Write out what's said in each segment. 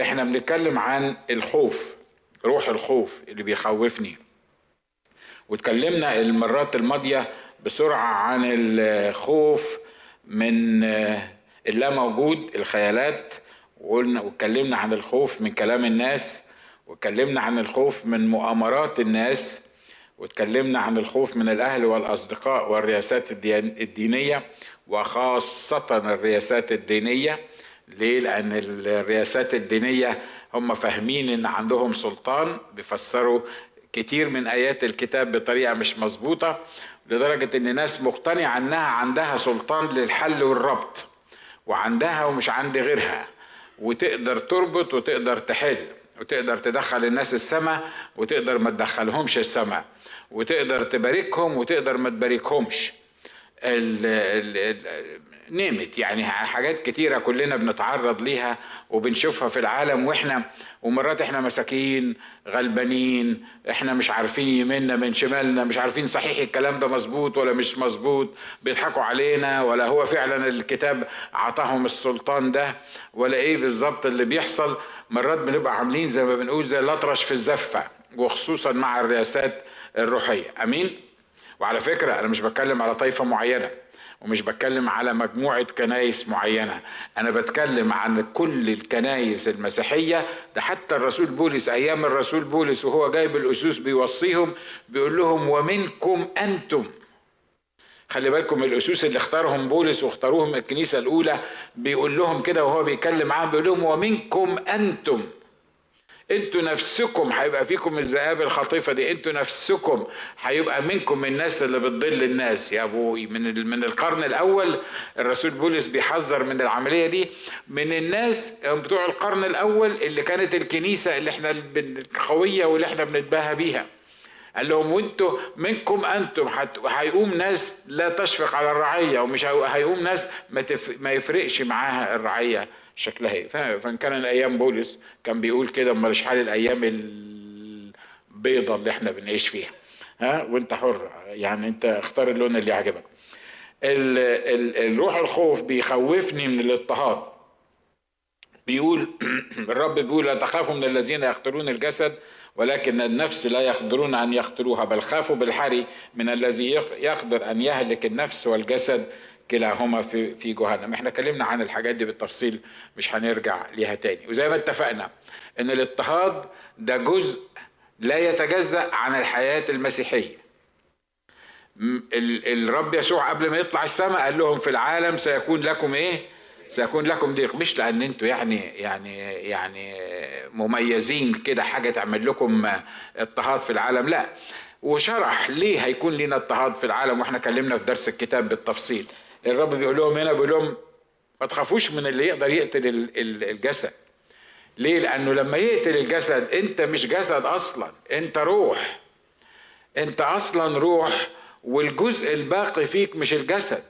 إحنا بنتكلم عن الخوف روح الخوف اللي بيخوفني. واتكلمنا المرات الماضية بسرعة عن الخوف من اللا موجود الخيالات. وقلنا واتكلمنا عن الخوف من كلام الناس. واتكلمنا عن الخوف من مؤامرات الناس. واتكلمنا عن الخوف من الأهل والأصدقاء والرياسات الدينية وخاصة الرياسات الدينية. ليه؟ لأن الرياسات الدينية هم فاهمين إن عندهم سلطان بيفسروا كتير من آيات الكتاب بطريقة مش مظبوطة لدرجة إن ناس مقتنعة إنها عندها سلطان للحل والربط وعندها ومش عند غيرها وتقدر تربط وتقدر تحل وتقدر تدخل الناس السماء وتقدر ما تدخلهمش السماء وتقدر تباركهم وتقدر ما تباركهمش نيمت يعني حاجات كتيرة كلنا بنتعرض ليها وبنشوفها في العالم وإحنا ومرات إحنا مساكين غلبانين إحنا مش عارفين يمنا من شمالنا مش عارفين صحيح الكلام ده مظبوط ولا مش مظبوط. بيضحكوا علينا ولا هو فعلا الكتاب عطاهم السلطان ده ولا إيه بالظبط اللي بيحصل. مرات بنبقى عاملين زي ما بنقول زي الأطرش في الزفة وخصوصا مع الرئاسات الروحية. أمين؟ وعلى فكرة أنا مش بتكلم على طائفة معينة. ومش بتكلم على مجموعة كنايس معينة. أنا بتكلم عن كل الكنايس المسيحية. ده حتى الرسول بولس أيام الرسول بولس وهو جايب الأسوس بيوصيهم بيقول لهم ومنكم أنتم. خلي بالكم الأسوس اللي اختارهم بولس واختاروهم الكنيسة الأولى بيقول لهم كده وهو بيتكلم معاهم بيقول لهم ومنكم أنتم. أنتوا نفسكم هيبقى فيكم الذئاب الخطيفة دي. أنتوا نفسكم هيبقى منكم الناس اللي بتضل الناس. يا أبوي من من القرن الأول الرسول بولس بيحذر من العملية دي. من الناس بتوع القرن الأول اللي كانت الكنيسة اللي إحنا القويه واللي إحنا بنتباهى بيها. قال لهم وانتوا منكم أنتم هيقوم ناس لا تشفق على الرعية ومش هيقوم ناس ما, تف... ما يفرقش معاها الرعية. شكلها إيه. فإن كان الأيام بولس كان بيقول كده أمال حال الأيام البيضة اللي إحنا بنعيش فيها؟ ها؟ وأنت حر يعني أنت اختار اللون اللي يعجبك. الروح الخوف بيخوفني من الاضطهاد. بيقول الرب بيقول لا تخافوا من الذين يقتلون الجسد ولكن النفس لا يقدرون أن يقتلوها بل خافوا بالحري من الذي يقدر أن يهلك النفس والجسد. كلاهما في في جهنم. إحنا اتكلمنا عن الحاجات دي بالتفصيل مش هنرجع ليها تاني. وزي ما اتفقنا إن الاضطهاد ده جزء لا يتجزأ عن الحياة المسيحية. الرب يسوع قبل ما يطلع السماء قال لهم في العالم سيكون لكم إيه؟ سيكون لكم ضيق. مش لأن أنتوا يعني يعني يعني مميزين كده حاجة تعمل لكم اضطهاد في العالم. لا. وشرح ليه هيكون لنا اضطهاد في العالم وإحنا اتكلمنا في درس الكتاب بالتفصيل. الرب بيقول لهم هنا بيقول لهم ما تخافوش من اللي يقدر يقتل الجسد. ليه؟ لأنه لما يقتل الجسد أنت مش جسد أصلا أنت روح. أنت أصلا روح والجزء الباقي فيك مش الجسد.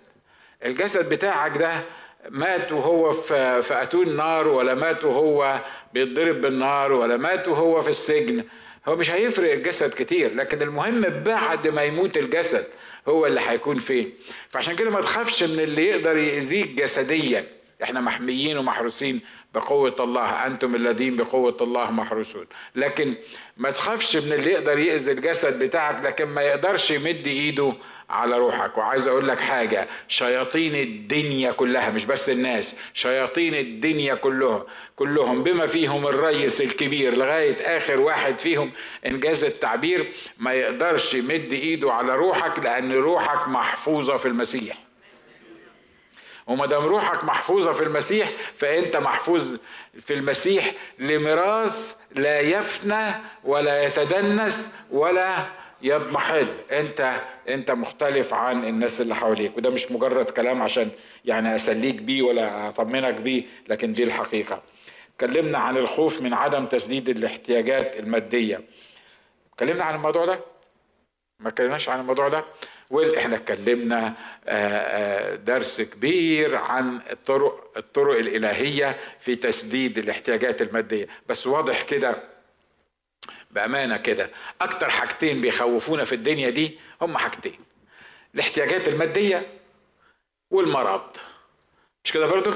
الجسد بتاعك ده مات وهو في في أتون نار ولا مات وهو بيتضرب بالنار ولا مات وهو في السجن. هو مش هيفرق الجسد كتير لكن المهم بعد ما يموت الجسد هو اللي هيكون فين. فعشان كده ما تخافش من اللي يقدر يأذيك جسديا. إحنا محميين ومحروسين. بقوة الله أنتم الذين بقوة الله محروسون لكن ما تخافش من اللي يقدر يأذي الجسد بتاعك لكن ما يقدرش يمد إيده على روحك. وعايز أقول لك حاجة شياطين الدنيا كلها مش بس الناس شياطين الدنيا كلهم كلهم بما فيهم الريس الكبير لغاية آخر واحد فيهم إنجاز التعبير ما يقدرش يمد إيده على روحك لأن روحك محفوظة في المسيح. وما دام روحك محفوظة في المسيح فأنت محفوظ في المسيح لميراث لا يفنى ولا يتدنس ولا يضمحل. أنت أنت مختلف عن الناس اللي حواليك وده مش مجرد كلام عشان يعني أسليك بيه ولا أطمنك بيه لكن دي الحقيقة. اتكلمنا عن الخوف من عدم تسديد الاحتياجات المادية. اتكلمنا عن الموضوع ده؟ ما اتكلمناش عن الموضوع ده؟ وإحنا اتكلمنا درس كبير عن الطرق الطرق الإلهية في تسديد الاحتياجات المادية. بس واضح كده بأمانة كده أكتر حاجتين بيخوفونا في الدنيا دي هم حاجتين الاحتياجات المادية والمرض. مش كده برضو؟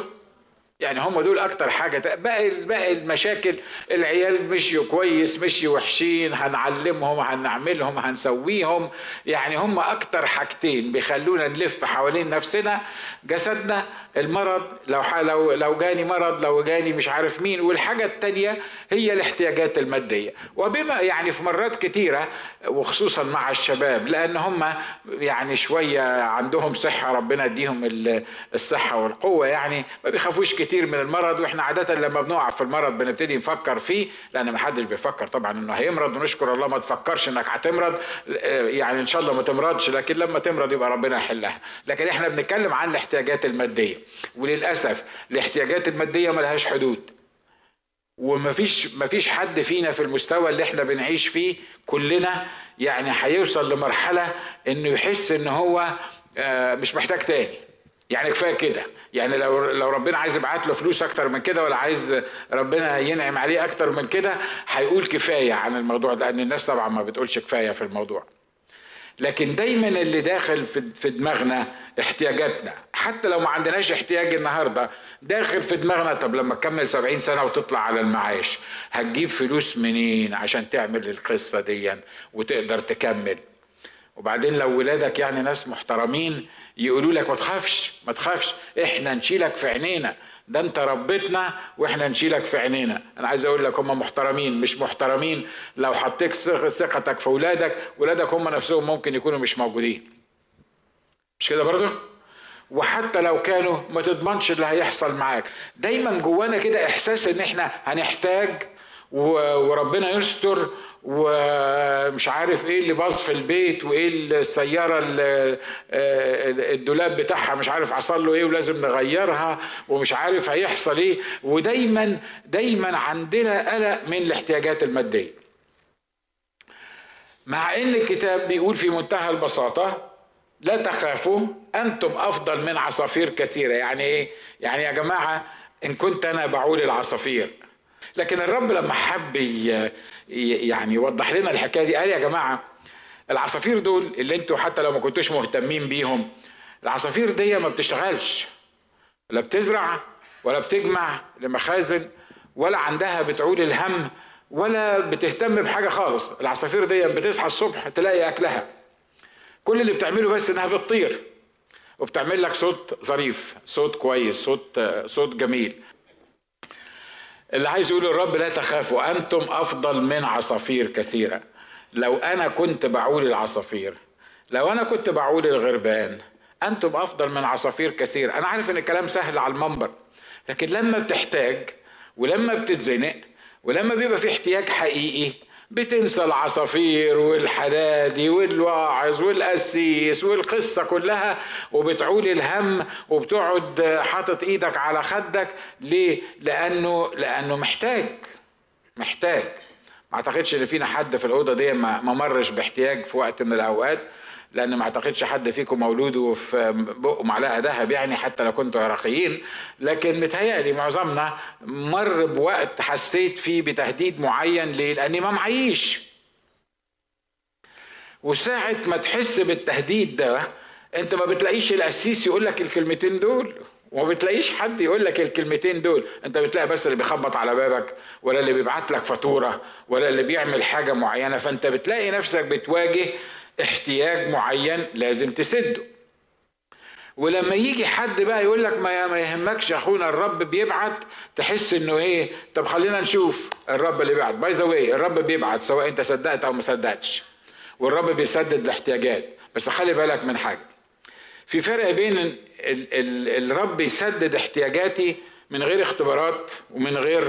يعني هم دول أكتر حاجة. باقي باقي المشاكل العيال مشيوا كويس مشيوا وحشين هنعلمهم هنعملهم هنسويهم. يعني هم أكتر حاجتين بيخلونا نلف حوالين نفسنا جسدنا المرض. لو لو لو جاني مرض لو جاني مش عارف مين. والحاجة التانية هي الاحتياجات المادية. وبما يعني في مرات كتيرة وخصوصا مع الشباب لأن هم يعني شوية عندهم صحة ربنا يديهم الصحة والقوة يعني ما بيخافوش كتير. كتير من المرض وإحنا عادة لما بنقع في المرض بنبتدي نفكر فيه لأن ما حدش بيفكر طبعا إنه هيمرض ونشكر الله ما تفكرش إنك هتمرض يعني إن شاء الله ما تمرضش لكن لما تمرض يبقى ربنا يحلها. لكن إحنا بنتكلم عن الاحتياجات المادية وللأسف الاحتياجات المادية ملهاش حدود. ومفيش مفيش حد فينا في المستوى اللي إحنا بنعيش فيه كلنا يعني هيوصل لمرحلة إنه يحس إن هو آه، مش محتاج تاني. يعني كفاية كده. يعني لو لو ربنا عايز يبعت له فلوس أكتر من كده ولا عايز ربنا ينعم عليه أكتر من كده هيقول كفاية عن الموضوع ده لأن الناس طبعا ما بتقولش كفاية في الموضوع. لكن دايما اللي داخل في دماغنا احتياجاتنا. حتى لو ما عندناش احتياج النهارده داخل في دماغنا طب لما تكمل سبعين سنة وتطلع على المعاش هتجيب فلوس منين عشان تعمل القصة دي وتقدر تكمل؟ وبعدين لو ولادك يعني ناس محترمين يقولوا لك ما تخافش ما تخافش إحنا نشيلك في عينينا. ده أنت ربتنا وإحنا نشيلك في عينينا. أنا عايز أقول لك هم محترمين مش محترمين. لو حطيت ثقتك في ولادك ولادك هم نفسهم ممكن يكونوا مش موجودين. مش كده برضه؟ وحتى لو كانوا ما تضمنش اللي هيحصل معاك. دايما جوانا كده إحساس إن إحنا هنحتاج وربنا يستر ومش عارف إيه اللي باظ في البيت وايه السيارة اللي آه، الدولاب بتاعها مش عارف حصل له إيه ولازم نغيرها ومش عارف هيحصل إيه. ودايما دايما عندنا قلق من الاحتياجات المادية. مع إن الكتاب بيقول في منتهى البساطة لا تخافوا أنتم أفضل من عصافير كثيرة. يعني إيه؟ يعني يا جماعة إن كنت أنا بعول العصافير لكن الرب لما حب يعني يوضح لنا الحكاية دي قال يا جماعة العصافير دول اللي أنتوا حتى لو ما كنتوش مهتمين بيهم العصافير دي ما بتشتغلش لا بتزرع ولا بتجمع لمخازن ولا عندها بتعول الهم ولا بتهتم بحاجة خالص. العصافير دي بتصحى الصبح تلاقي أكلها. كل اللي بتعمله بس إنها بتطير وبتعمل لك صوت ظريف صوت كويس صوت صوت جميل. اللي عايز يقول الرب لا تخافوا أنتم أفضل من عصافير كثيرة. لو أنا كنت بعول العصافير لو أنا كنت بعول الغربان أنتم أفضل من عصافير كثيرة أنا عارف إن الكلام سهل على المنبر لكن لما بتحتاج ولما بتتزنق ولما بيبقى في احتياج حقيقي بتنسى العصافير والحدادي والواعظ والقسيس والقصة كلها وبتعول الهم وبتقعد حاطط إيدك على خدك. ليه؟ لأنه لأنه محتاج محتاج. ما أعتقدش إن فينا حد في الأوضة دي ما مرش باحتياج في وقت من الأوقات. لأن ما أعتقدش حد فيكم مولود وفي بقه معلقة ذهب يعني حتى لو كنتوا عراقيين. لكن متهيألي معظمنا مر بوقت حسيت فيه بتهديد معين ليه؟ لاني ما معيش. وساعة ما تحس بالتهديد ده أنت ما بتلاقيش القسيس يقول لك الكلمتين دول وما بتلاقيش حد يقول لك الكلمتين دول. أنت بتلاقي بس اللي بيخبط على بابك ولا اللي بيبعت لك فاتورة ولا اللي بيعمل حاجة معينة. فأنت بتلاقي نفسك بتواجه احتياج معين لازم تسده. ولما يجي حد بقى يقول لك ما يهمكش اخونا الرب بيبعت تحس انه إيه طب خلينا نشوف الرب اللي بيبعت. باي ذا الرب بيبعت سواء انت صدقت أو ما صدقتش. والرب بيسدد الاحتياجات. بس خلي بالك من حاجة. في فرق بين ال ال الرب يسدد احتياجاتي من غير اختبارات ومن غير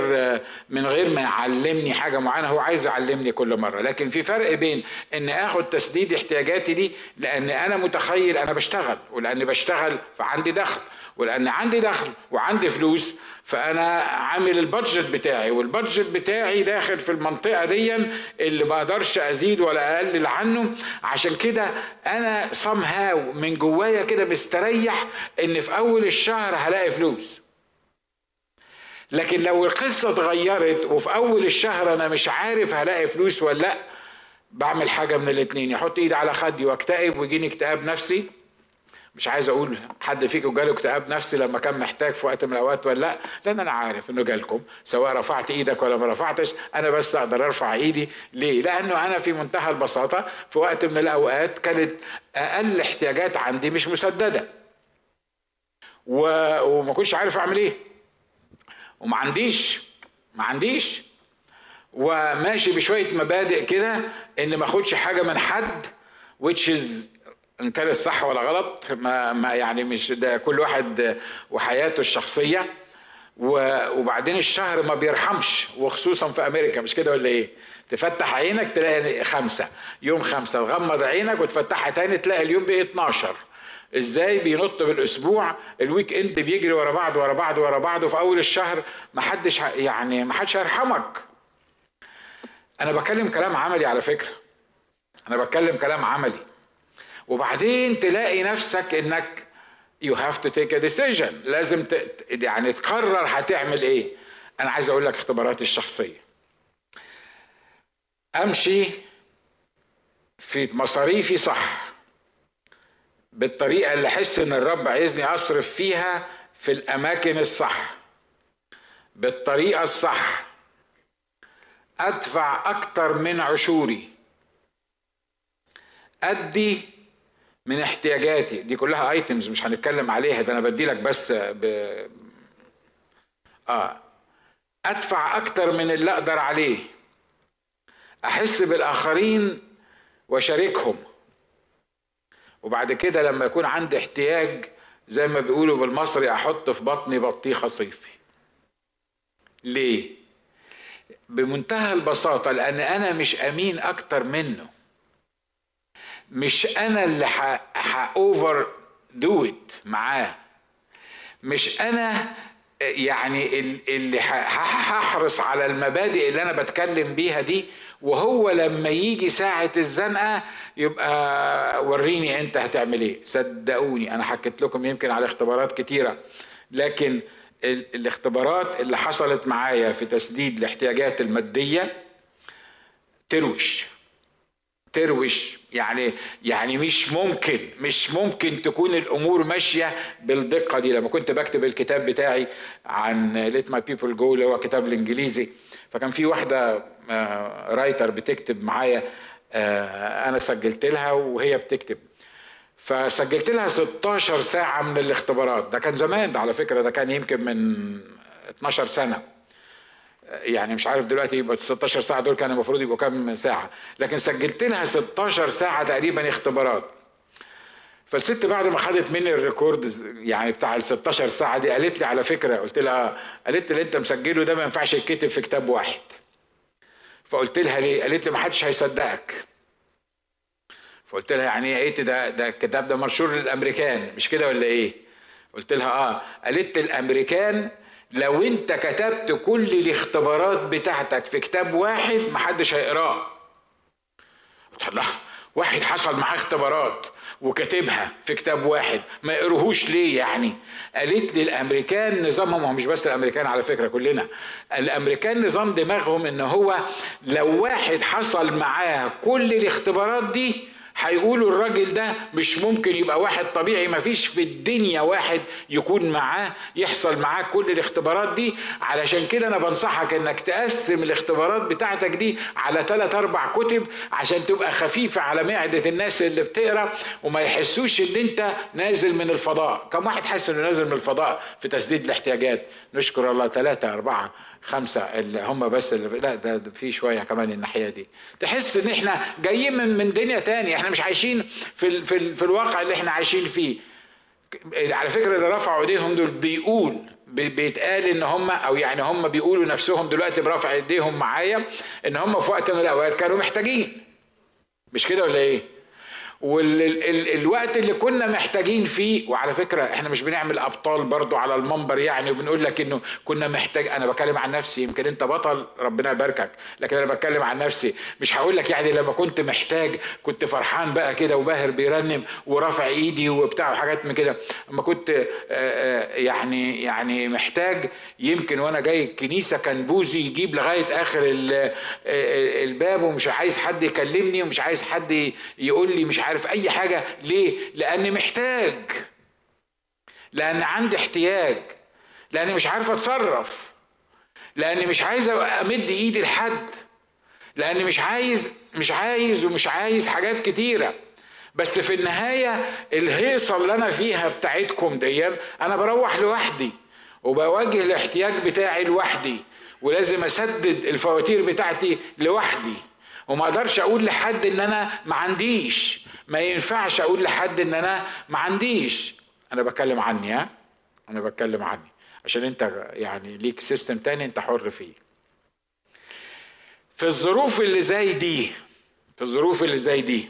من غير ما يعلمني حاجة معينة هو عايز يعلمني كل مرة. لكن في فرق بين إن آخد تسديد احتياجاتي دي لأن أنا متخيل أنا بشتغل ولاني بشتغل فعندي دخل ولأن عندي دخل وعندي فلوس فأنا عامل البادجت بتاعي والبادجت بتاعي داخل في المنطقة دي اللي ما أقدرش أزيد ولا أقلل عنه. عشان كده أنا somehow من جوايا كده مستريح إن في أول الشهر هلاقي فلوس. لكن لو القصة اتغيرت وفي أول الشهر أنا مش عارف هلاقي فلوس ولا لأ بعمل حاجة من الاتنين. يحط إيدي على خدي واكتئب ويجيني اكتئاب نفسي. مش عايز أقول حد فيكم جاله اكتئاب نفسي لما كان محتاج في وقت من الأوقات ولا لأ لأن أنا عارف إنه جالكم سواء رفعت إيدك ولا ما رفعتش. أنا بس أقدر أرفع إيدي. ليه؟ لأنه أنا في منتهى البساطة في وقت من الأوقات كانت أقل احتياجات عندي مش مسددة. و... وما كنتش عارف أعمل إيه. وما عنديش ما عنديش. وماشي بشوية مبادئ كده إن ما أخدش حاجة من حد which is إن كانت صح ولا غلط. ما, ما يعني مش ده كل واحد وحياته الشخصية. وبعدين الشهر ما بيرحمش وخصوصا في أمريكا. مش كده ولا إيه؟ تفتح عينك تلاقي خمسة يوم خمسة تغمض عينك وتفتحها تاني تلاقي اليوم بقى 12 إزاي بينط بالاسبوع ال weekend بيجري ورا بعض ورا بعض ورا بعض وفي اول الشهر ما حدش يعني ما حدش هيرحمك. أنا بتكلم كلام عملي على فكرة. أنا بتكلم كلام عملي. وبعدين تلاقي نفسك انك you have to take a decision. لازم ت... يعني تقرر هتعمل إيه. أنا عايز أقول لك اختباراتي الشخصية. امشي في مصاريفي صح. بالطريقة اللي أحس إن الرب عايزني أصرف فيها في الأماكن الصح. بالطريقة الصح. أدفع أكتر من عشوري. أدي من احتياجاتي. دي كلها ايتمز مش هنتكلم عليها ده أنا بدي لك بس ب... آه. أدفع أكتر من اللي أقدر عليه. أحس بالآخرين وأشاركهم. وبعد كده لما يكون عندي احتياج زي ما بيقولوا بالمصري أحط في بطني بطيخة صيفي. ليه؟ بمنتهى البساطة لأن أنا مش أمين أكتر منه. مش أنا اللي هاوفر دو ات معاه. مش أنا يعني اللي هحرص على المبادئ اللي أنا بتكلم بيها دي وهو لما يجي ساعة الزنقة يبقى وريني انت هتعمل إيه. صدقوني أنا حكيت لكم يمكن على اختبارات كتيرة لكن الاختبارات اللي حصلت معايا في تسديد الاحتياجات المادية تروش. تروش يعني يعني مش ممكن مش ممكن تكون الأمور ماشية بالدقة دي. لما كنت بكتب الكتاب بتاعي عن Let My People Go اللي هو كتاب الإنجليزي فكان في واحدة writer آه، بتكتب معايا آه، أنا سجلت لها وهي بتكتب. فسجلت لها 16 ساعة من الاختبارات. ده كان زمان ده على فكرة ده كان يمكن من 12 سنة. يعني مش عارف دلوقتي يبقى 16 ساعة دول كان المفروض يبقوا كام ساعة. لكن سجلت لها 16 ساعة تقريبا اختبارات. فالست بعد ما خدت مني الريكورد يعني بتاع ال 16 ساعة دي قالت لي على فكرة قلت لها قالت لي اللي انت مسجله ده ما ينفعش يتكتب في كتاب واحد. فقلت لها ليه؟ قالت لي ما حدش هيصدقك. فقلت لها يعني إيه ده؟ ده الكتاب ده منشور للأمريكان مش كده ولا إيه؟ قلت لها آه. قالت لي الأمريكان لو أنت كتبت كل الاختبارات بتاعتك في كتاب واحد محدش هيقراه. قلت لها واحد حصل معاه اختبارات وكاتبها في كتاب واحد. ما يقروهوش ليه يعني؟ قالت لي الأمريكان نظامهم مش بس الأمريكان على فكرة كلنا. الأمريكان نظام دماغهم إن هو لو واحد حصل معاه كل الاختبارات دي هيقولوا الراجل ده مش ممكن يبقى واحد طبيعي ما فيش في الدنيا واحد يكون معاه يحصل معاه كل الاختبارات دي. علشان كده أنا بنصحك إنك تقسم الاختبارات بتاعتك دي على ثلاث أربع كتب عشان تبقى خفيفة على معدة الناس اللي بتقرأ وما يحسوش إن أنت نازل من الفضاء. كم واحد حس إنه نازل من الفضاء في تسديد الاحتياجات؟ نشكر الله. ثلاثة أربعة خمسة اللي هم بس اللي لا ده في شوية كمان الناحية دي. تحس إن إحنا جايين من من دنيا تانية. مش عايشين في ال في, ال في الواقع اللي إحنا عايشين فيه على فكرة اللي رفعوا ايديهم دول بيقول بيتقال ان هم أو يعني هم بيقولوا نفسهم دلوقتي برفع ايديهم معايا ان هم في وقت من الأوقات كانوا محتاجين مش كده ولا إيه؟ والوقت اللي كنا محتاجين فيه وعلى فكرة إحنا مش بنعمل أبطال برضو على المنبر يعني وبنقول لك إنه كنا محتاج أنا بكلم عن نفسي يمكن أنت بطل ربنا يباركك لكن أنا بتكلم عن نفسي. مش هقول لك يعني لما كنت محتاج كنت فرحان بقى كده وباهر بيرنم ورافع إيدي وبتاع وحاجات من كده. أما كنت آه، آه، يعني يعني محتاج يمكن وأنا جاي الكنيسه كان بوزي يجيب لغاية آخر آه، الباب ومش عايز حد يكلمني ومش عايز حد يقول لي مش عايز عارف أي حاجة. ليه؟ لاني محتاج. لأن عندي احتياج. لاني مش عارف أتصرف. لاني مش عايز امد إيدي لحد. لاني مش عايز مش عايز ومش عايز حاجات كتيرة. بس في النهاية الهيصة اللي أنا فيها بتاعتكم دي أنا بروح لوحدي وبواجه الاحتياج بتاعي لوحدي ولازم أسدد الفواتير بتاعتي لوحدي. وما أقدرش أقول لحد إن أنا ما عنديش. ما ينفعش أقول لحد إن أنا ما عنديش. أنا بتكلم عني ها؟ أنا بتكلم عني. عشان أنت يعني ليك سيستم تاني أنت حر فيه. في الظروف اللي زي دي في الظروف اللي زي دي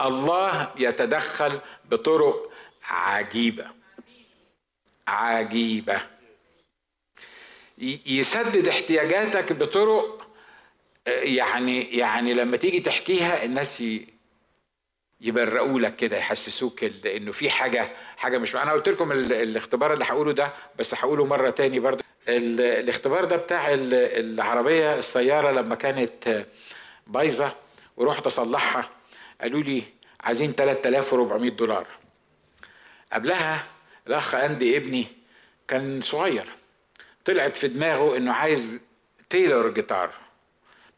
الله يتدخل بطرق عجيبة. عجيبة. يسدد احتياجاتك بطرق يعني يعني لما تيجي تحكيها الناس يبرقوا لك كده يحسسوك إنه في حاجة حاجة مش أنا قلت لكم الاختبار اللي هقوله ده بس هقوله مرة تاني برضه. الاختبار ده بتاع العربية السيارة لما كانت بايظة ورحت أصلحها قالوا لي عايزين 3400 دولار. قبلها الأخ اندي ابني كان صغير طلعت في دماغه إنه عايز تيلر جيتار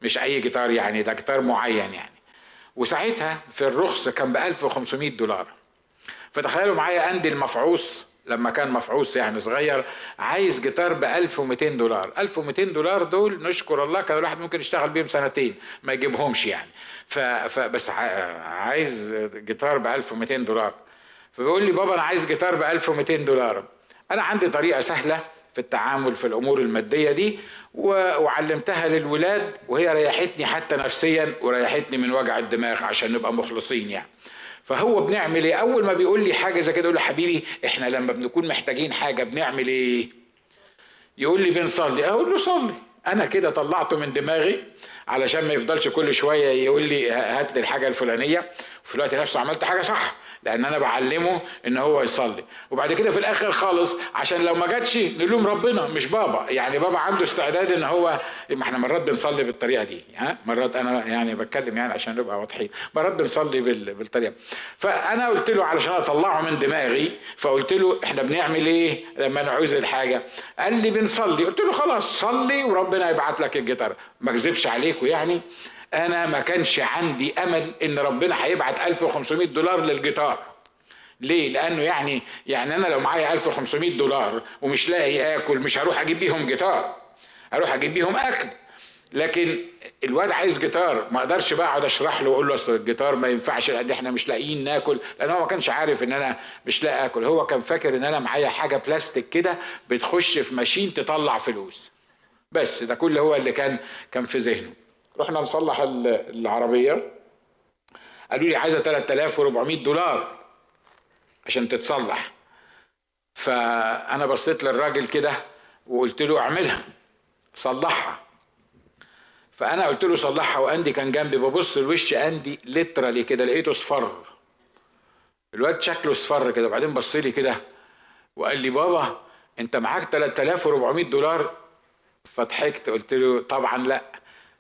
مش أي جيتار يعني ده جيتار معين يعني. وساعتها في الرخص كان ب 1500 دولار. فتخيلوا معايا أندي المفعوص لما كان مفعوص يعني صغير عايز جيتار ب 1200 دولار. 1200 دولار دول نشكر الله كان الواحد ممكن يشتغل بيهم سنتين ما يجيبهمش يعني. فبس عايز جيتار ب 1200 دولار. فبيقول لي بابا أنا عايز جيتار ب 1200 دولار. أنا عندي طريقة سهلة. في التعامل في الأمور المادية دي وعلمتها للولاد وهي ريحتني حتى نفسيا وريحتني من وجع الدماغ عشان نبقى مخلصين يعني. فهو بنعمل إيه؟ أول ما بيقول لي حاجة زي كده أقول له حبيبي إحنا لما بنكون محتاجين حاجة بنعمل إيه؟ يقول لي بنصلي. أقول له صلي. أنا كده طلعته من دماغي علشان ما يفضلش كل شوية يقول لي هات لي الحاجة الفلانية. وفي الوقت نفسه عملت حاجة صح. لأن أنا بعلمه ان هو يصلي. وبعد كده في الآخر خالص عشان لو ما جاتش نلوم ربنا مش بابا. يعني بابا عنده استعداد ان هو ما إحنا مرات بنصلي بالطريقة دي ها؟ مرات أنا يعني بتكلم يعني عشان نبقى واضحين. مرات بنصلي بالطريقة. فأنا قلت له علشان أطلعه من دماغي فقلت له إحنا بنعمل إيه لما نعوز الحاجة؟ قال لي بنصلي. قلت له خلاص صلي وربنا يبعت لك الجيتار ما أكذبش عليكم يعني. أنا ما كانش عندي أمل إن ربنا هيبعت 1500 دولار للجيتار. ليه؟ لأنه يعني يعني أنا لو معايا 1500 دولار ومش لاقي آكل مش هروح أجيب بيهم جيتار. هروح أجيب بيهم أكل. لكن الواد عايز جيتار ما أقدرش بقى أقعد أشرح له وأقول له أصل الجيتار ما ينفعش لأن إحنا مش لاقيين ناكل. لأن هو ما كانش عارف إن أنا مش لاقي آكل. هو كان فاكر إن أنا معايا حاجة بلاستيك كده بتخش في ماشين تطلع فلوس. بس ده كل هو اللي كان كان في ذهنه. رحنا نصلح العربية. قالوا لي عايزة 3400 دولار عشان تتصلح. فأنا بصيت للراجل كده وقلت له اعملها صلحها. فأنا قلت له صلحها وأندي كان جنبي ببص لوش أندي لترالي كده لقيته اصفر. الواد شكله اصفر كده وبعدين بص لي كده وقال لي بابا انت معاك 3400 دولار؟ فضحكت قلت له طبعا لأ.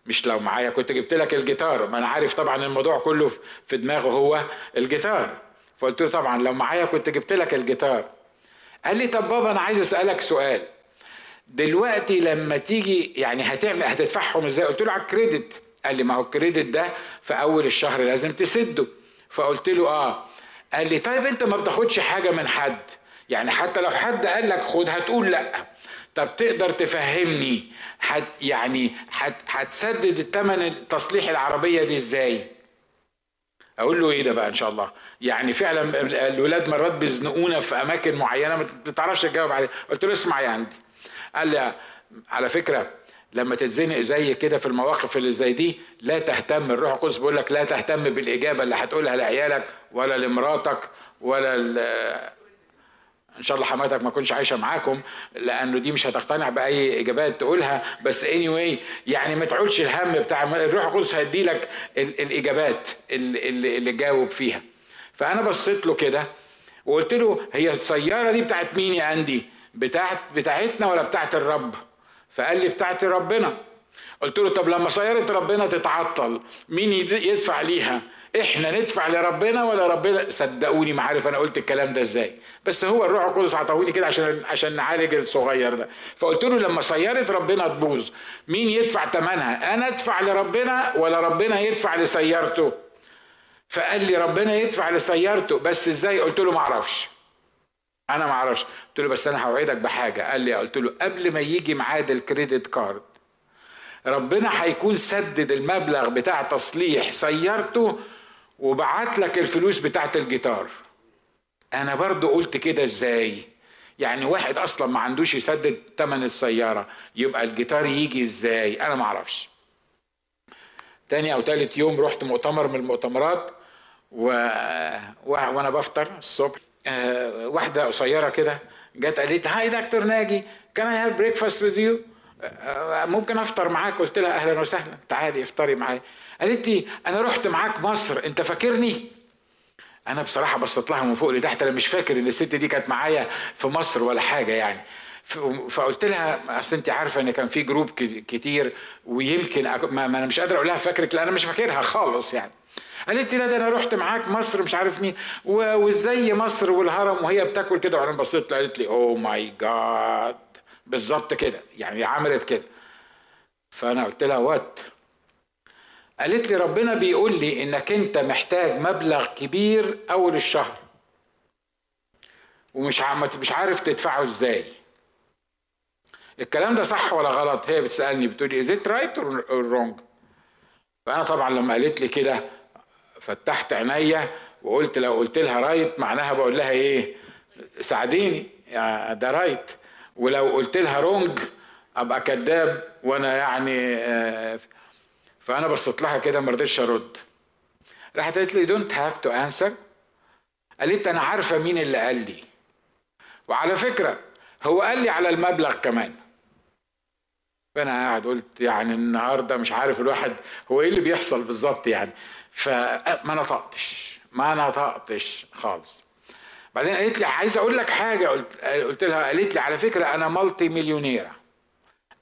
مش لو معايا كنت جبت لك الجيتار. ما أنا عارف طبعا الموضوع كله في دماغه هو الجيتار. فقلت له طبعا لو معايا كنت جبت لك الجيتار. قال لي طب بابا أنا عايز أسألك سؤال. دلوقتي لما تيجي يعني هتعمل هتدفعهم إزاي؟ قلت له على ال credit. قال لي ما هو ال credit ده في أول الشهر لازم تسده. فقلت له آه. قال لي طيب أنت ما بتاخدش حاجة من حد. يعني حتى لو حد قال لك خد هتقول لأ. طب تقدر تفهمني حت يعني هتسدد الثمن تصليح العربية دي إزاي؟ أقول له إيه ده بقى إن شاء الله؟ يعني فعلا الولاد مرات بيزنقونا في أماكن معينة ما بتعرفش تجاوب عليها. قلت له اسمع يا عندي. قال لي على فكرة لما تتزنق زي كده في المواقف اللي زي دي لا تهتم الروح القدس. بيقول لك لا تهتم بالإجابة اللي هتقولها لعيالك ولا لمراتك ولا إن شاء الله حماتك ما تكونش عايشة معاكم لأنه دي مش هتقتنع بأي إجابات تقولها. بس اني anyway يعني ما تعولش الهم بتاع الروح القدس هيدي لك الإجابات اللي, اللي جاوب فيها. فأنا بصيت له كده وقلت له هي السيارة دي بتاعت مين يا أندي؟ بتاعت بتاعتنا ولا بتاعت الرب؟ فقال لي بتاعت ربنا. قلت له طب لما سيارة ربنا تتعطل مين يدفع ليها؟ إحنا ندفع لربنا ولا ربنا؟ صدقوني ما عارف أنا قلت الكلام ده إزاي. بس هو الروح القدس عطاهوني كده عشان عشان نعالج الصغير ده. فقلت له لما سيارة ربنا تبوظ. مين يدفع ثمنها أنا أدفع لربنا ولا ربنا يدفع لسيارته فقال لي ربنا يدفع لسيارته بس إزاي؟ قلت له ما أعرفش. أنا ما أعرفش. قلت له بس أنا هوعدك بحاجة. قال لي قلت له قبل ما يجي ميعاد الكريدت كارد ربنا هيكون سدد المبلغ بتاع تصليح سيارته وبعت لك الفلوس بتاعت الجيتار. أنا برضو قلت كده إزاي؟ يعني واحد أصلا ما عندوش يسدد ثمن السيارة يبقى الجيتار يجي إزاي؟ أنا ما أعرفش. تاني أو تالت يوم رحت مؤتمر من المؤتمرات و... وأنا بفطر الصبح. آه، واحدة قصيرة كده جت قالت هاي دكتور ناجي can I have breakfast with you ممكن أفطر معاك. قلت لها أهلا وسهلا. تعالي افطري معايا. قالت لي أنا رحت معاك مصر. أنت فاكرني؟ أنا بصراحة بصيت لها من فوق لتحت. أنا مش فاكر إن الست دي كانت معايا في مصر ولا حاجة يعني. فقلت لها أصل أنت عارفة إن كان في group كتير ويمكن ما أنا مش قادر أقول لها فاكرك لا أنا مش فاكرها خالص يعني. قالت لي لا ده أنا رحت معاك مصر مش عارف مين. وإزاي مصر والهرم وهي بتاكل كده؟ وأنا بصيت قالت لي oh my God بالظبط كده يعني عملت كده. فأنا قلت لها what قالت لي ربنا بيقول لي إنك أنت محتاج مبلغ كبير أول الشهر. ومش مش عارف تدفعه إزاي. الكلام ده صح ولا غلط؟ هي بتسألني بتقول لي it right or wrong فأنا طبعا لما قالت لي كده فتحت عينيا وقلت لو قلت لها right معناها بقول لها إيه؟ ساعديني. يا ده right ولو قلت لها wrong أبقى كذاب وأنا يعني آه، فأنا بصيت لها كده ما رضيتش أرد. راحت قالت لي don't have to answer قالت أنا عارفة مين اللي قال لي. وعلى فكرة هو قال لي على المبلغ كمان. فأنا قاعد قلت يعني النهارده مش عارف الواحد هو إيه اللي بيحصل بالظبط يعني. فما نطقتش ما نطقتش خالص. بعدين قالت لي عايز أقول لك حاجة. قلت قلت لها قالت لي على فكرة أنا مالتي مليونيره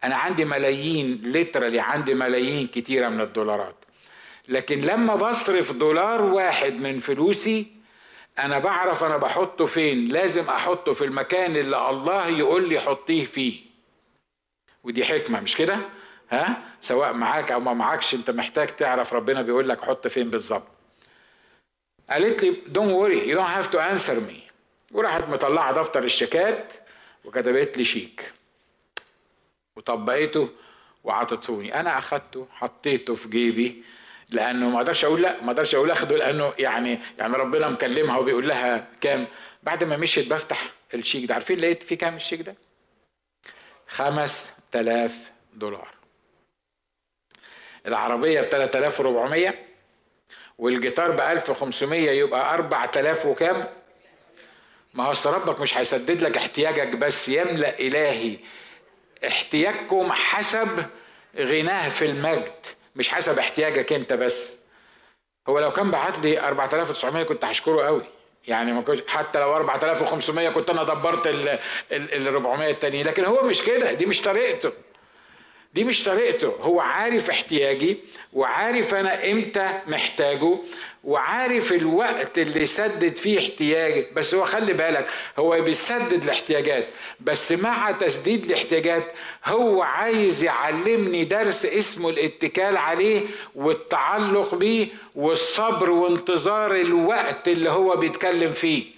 أنا عندي ملايين ليترالي عندي ملايين كتيرة من الدولارات. لكن لما بصرف دولار واحد من فلوسي أنا بعرف أنا بحطه فين. لازم أحطه في المكان اللي الله يقول لي حطيه فيه. ودي حكمة مش كده؟ ها؟ سواء معاك أو ما معاكش أنت محتاج تعرف ربنا بيقول لك حط فين بالظبط. قالت لي don't worry you don't have to answer me وراحت مطلعة دفتر الشيكات وكتبت لي شيك. وطبقته وعطتوني. أنا أخدته حطيته في جيبي لأنه ما أقدرش أقول لا ما أقدرش أقول أخده لأنه يعني يعني ربنا مكلمها وبيقول لها كام. بعد ما مشيت بفتح الشيك ده عارفين لقيت فيه كام الشيك ده؟ خمس تلاف دولار. العربية ب 3400 والجيتار ب 1500 يبقى 4000 وكام؟ ما هو اصل ربك مش هيسدد لك احتياجك بس يملأ إلهي احتياجكم حسب غناه في المجد مش حسب احتياجك أنت بس. هو لو كان بعت لي 4900 كنت هشكره قوي. يعني ما كنتش حتى لو 4500 كنت أنا دبرت ال 400 التانيين. لكن هو مش كده دي مش طريقته. دي مش طريقته. هو عارف احتياجي وعارف أنا إمتى محتاجه وعارف الوقت اللي يسدد فيه احتياجي. بس هو خلي بالك هو بيسدد الاحتياجات. بس مع تسديد الاحتياجات هو عايز يعلمني درس اسمه الاتكال عليه والتعلق بيه والصبر وانتظار الوقت اللي هو بيتكلم فيه.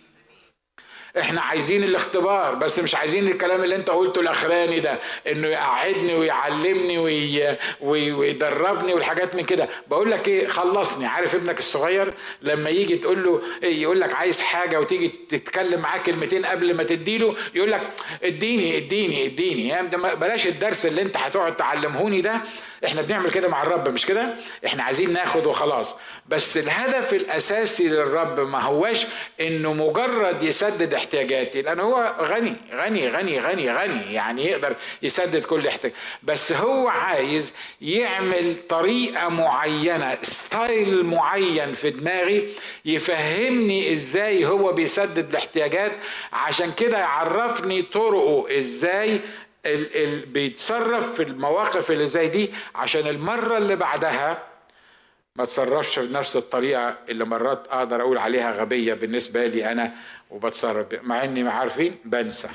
إحنا عايزين الاختبار بس مش عايزين الكلام اللي انت قلته الأخراني ده إنه يقعدني ويعلمني وي... وي... ويدربني والحاجات من كده. بقول لك إيه خلصني. عارف ابنك الصغير لما يجي تقول له إيه يقول لك عايز حاجة وتيجي تتكلم معاه كلمتين قبل ما تديله يقول لك اديني اديني اديني. يعني بلاش الدرس اللي انت هتقعد تعلمهوني ده إحنا بنعمل كده مع الرب مش كده؟ إحنا عايزين ناخد وخلاص. بس الهدف الأساسي للرب ما هواش إنه مجرد يسدد احتياجاتي لأن هو غني غني غني غني غني يعني يقدر يسدد كل احتياج بس هو عايز يعمل طريقة معينة ستايل معين في دماغي يفهمني إزاي هو بيسدد الاحتياجات عشان كده يعرفني طرقه إزاي ال ال بيتصرف في المواقف اللي زي دي عشان المرة اللي بعدها ما تصرفش بنفس الطريقة اللي مرات أقدر أقول عليها غبية بالنسبة لي أنا وبتصرف مع إني عارفين بنسى.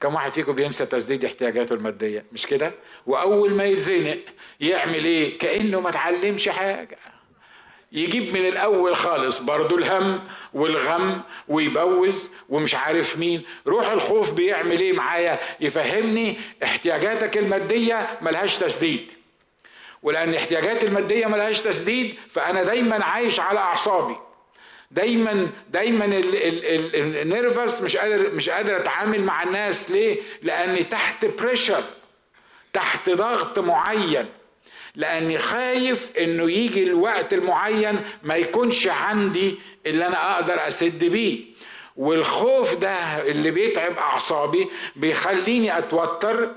كم واحد فيكم بينسى تسديد احتياجاته المادية؟ مش كده؟ وأول ما يتزنق يعمل إيه؟ كأنه ما اتعلمش حاجة. يجيب من الأول خالص برضو الهم والغم ويبوز ومش عارف مين. روح الخوف بيعمل إيه معايا؟ يفهمني احتياجاتك المادية ملهاش تسديد. ولأن احتياجاتي المادية ملهاش تسديد فأنا دايما عايش على أعصابي. دايما دايما أنا nervous مش قادر مش قادر أتعامل مع الناس. ليه؟ لأني تحت pressure تحت ضغط معين. لاني خايف انه يجي الوقت المعين ما يكونش عندي اللي أنا أقدر اسد بيه. والخوف ده اللي بيتعب اعصابي بيخليني اتوتر.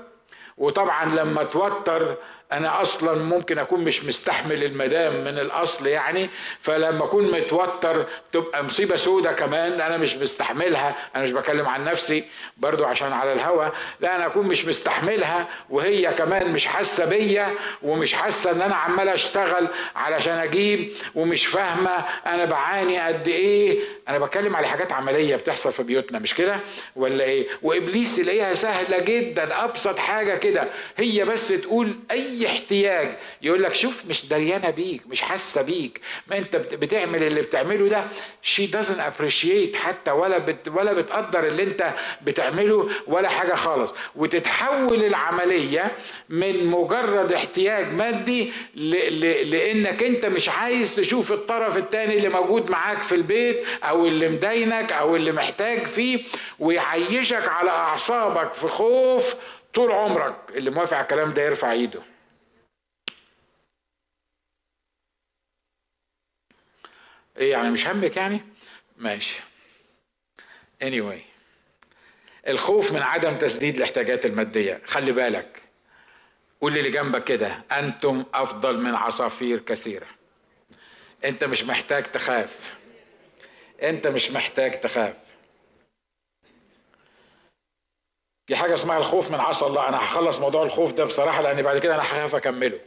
وطبعا لما اتوتر أنا أصلا ممكن أكون مش مستحمل المدام من الأصل يعني فلما أكون متوتر تبقى مصيبة سودة كمان أنا مش مستحملها أنا مش بكلم عن نفسي برضو عشان على الهوا لا أنا أكون مش مستحملها وهي كمان مش حاسة بيا ومش حاسة إن أنا عمال أشتغل علشان أجيب ومش فاهمة أنا بعاني قد إيه. أنا بتكلم على حاجات عملية بتحصل في بيوتنا مش كده؟ ولا إيه؟ وإبليس يلاقيها سهلة جدا أبسط حاجة كده هي بس تقول أي احتياج. يقول لك شوف مش دريانة بيك مش حاسة بيك. ما انت بتعمل اللي بتعمله ده. شي doesn't appreciate حتى ولا بت ولا بتقدر اللي انت بتعمله ولا حاجة خالص. وتتحول العملية من مجرد احتياج مادي ل ل لإنك انت مش عايز تشوف الطرف الثاني اللي موجود معاك في البيت أو اللي مدينك أو اللي محتاج فيه ويعيشك على أعصابك في خوف طول عمرك. اللي موافق على الكلام ده يرفع إيده. إيه يعني مش همك يعني؟ ماشي. Anyway. الخوف من عدم تسديد الاحتياجات المادية. خلي بالك. قول اللي جنبك كده. أنتم أفضل من عصافير كثيرة. أنت مش محتاج تخاف. أنت مش محتاج تخاف. في حاجة اسمها الخوف من عصا الله. أنا هخلص موضوع الخوف ده بصراحة لأن بعد كده أنا هخاف أكمله.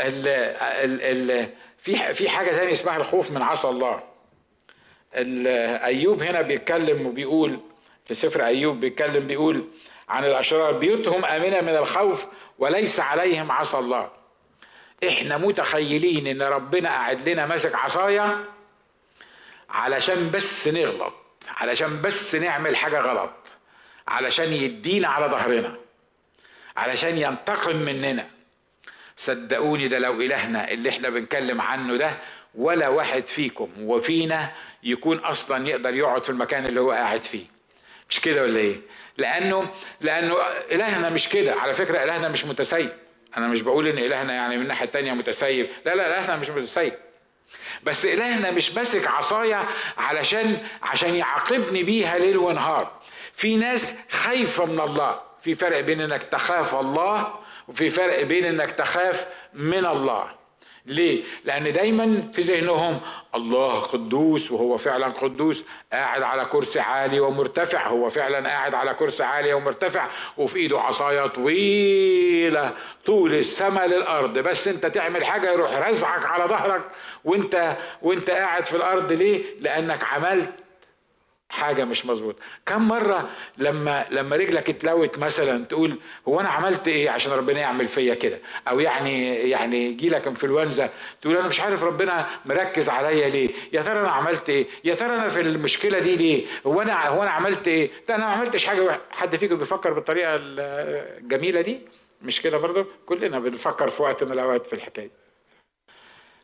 ال ال ال في في حاجة ثانية اسمها الخوف من عصا الله. أيوب هنا بيتكلم وبيقول في سفر أيوب بيتكلم بيقول عن الأشرار بيوتهم آمنة من الخوف وليس عليهم عصا الله. إحنا متخيلين إن ربنا قاعد لنا ماسك عصايه علشان بس نغلط علشان بس نعمل حاجة غلط علشان يدينا على ظهرنا علشان ينتقم مننا. صدقوني ده لو إلهنا اللي إحنا بنتكلم عنه ده ولا واحد فيكم وفينا يكون أصلا يقدر يقعد في المكان اللي هو قاعد فيه. مش كده ولا إيه؟ لأنه لأنه إلهنا مش كده. على فكرة إلهنا مش متسيب. أنا مش بقول إن إلهنا يعني من الناحيه التانية متسيب. لا لا إلهنا مش متسيب. بس إلهنا مش ماسك عصاية علشان عشان يعاقبني بيها ليل ونهار. في ناس خايفة من الله. في فرق بين إنك تخاف الله وفي فرق بين إنك تخاف من الله ليه؟ لأن دايما في ذهنهم الله قدوس وهو فعلا قدوس قاعد على كرسي عالي ومرتفع هو فعلا قاعد على كرسي عالي ومرتفع وفي إيده عصاية طويلة طول السماء للأرض بس أنت تعمل حاجة يروح رزعك على ظهرك وأنت وأنت قاعد في الأرض ليه؟ لأنك عملت حاجة مش مظبوط كم مرة لما لما رجلك اتلوت مثلا تقول هو أنا عملت إيه عشان ربنا يعمل فيا كده؟ أو يعني يعني يجي لك إنفلونزا تقول أنا مش عارف ربنا مركز عليا ليه؟ يا ترى أنا عملت إيه؟ يا ترى أنا في المشكلة دي ليه؟ هو أنا هو أنا عملت إيه؟ ده أنا ما عملتش حاجة حد فيكم بيفكر بالطريقة الجميله دي؟ مش كده برضه كلنا بنفكر في وقت من الأوقات في الحكاية.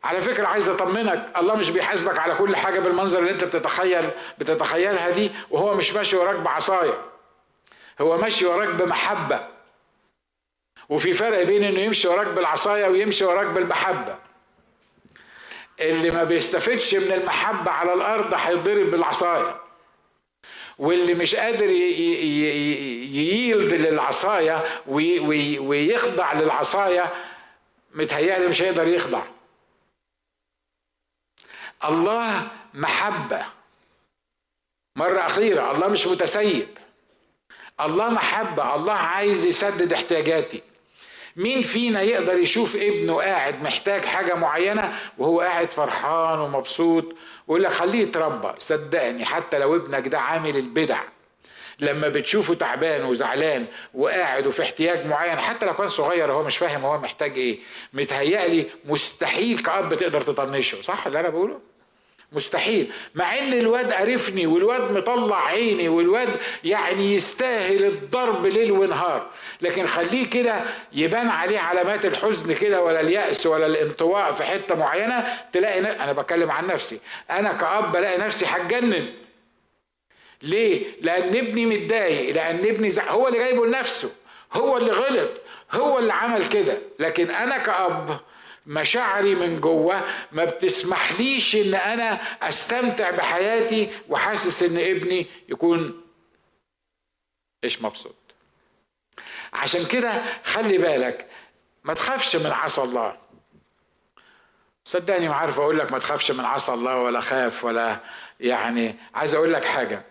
على فكرة عايز أطمنك الله مش بيحاسبك على كل حاجة بالمنظر اللي أنت بتتخيل بتتخيلها دي وهو مش ماشي وراك بعصاية. هو ماشي وراك بمحبة. وفي فرق بين إنه يمشي وراك بالعصاية ويمشي وراك بالمحبة. اللي ما بيستفدش من المحبة على الأرض هيتضرب بالعصاية. واللي مش قادر ييلد للعصاية ويخضع للعصاية متهيألي مش هيقدر يخضع. الله محبة. مرة أخيرة الله مش متسيب. الله محبة الله عايز يسدد احتياجاتي. مين فينا يقدر يشوف ابنه قاعد محتاج حاجة معينة وهو قاعد فرحان ومبسوط ويقول لك خليه يتربى؟ صدقني حتى لو ابنك ده عامل البدع. لما بتشوفه تعبان وزعلان وقاعد وفي احتياج معين حتى لو كان صغير هو مش فاهم هو محتاج إيه. متهيألي مستحيل كأب تقدر تطنشه صح اللي أنا بقوله؟ مستحيل. مع إن الواد عرفني والواد مطلع عيني والواد يعني يستاهل الضرب ليل ونهار لكن خليه كده يبان عليه علامات الحزن كده ولا اليأس ولا الانطواء في حتة معينة تلاقي أنا بتكلم عن نفسي. أنا كأب بلاقي نفسي هتجنن. ليه؟ لأن ابني متضايق لأن ابني زع... هو اللي جايبه لنفسه. هو اللي غلط. هو اللي عمل كده. لكن أنا كأب مشاعري من جوه ما بتسمحليش إن أنا أستمتع بحياتي وحاسس إن ابني يكون إيش مبسوط. عشان كده خلي بالك ما تخافش من عصا الله. صدقني ما عارف أقول لك ما تخافش من عصا الله ولا خاف ولا يعني. عايز أقول لك حاجة.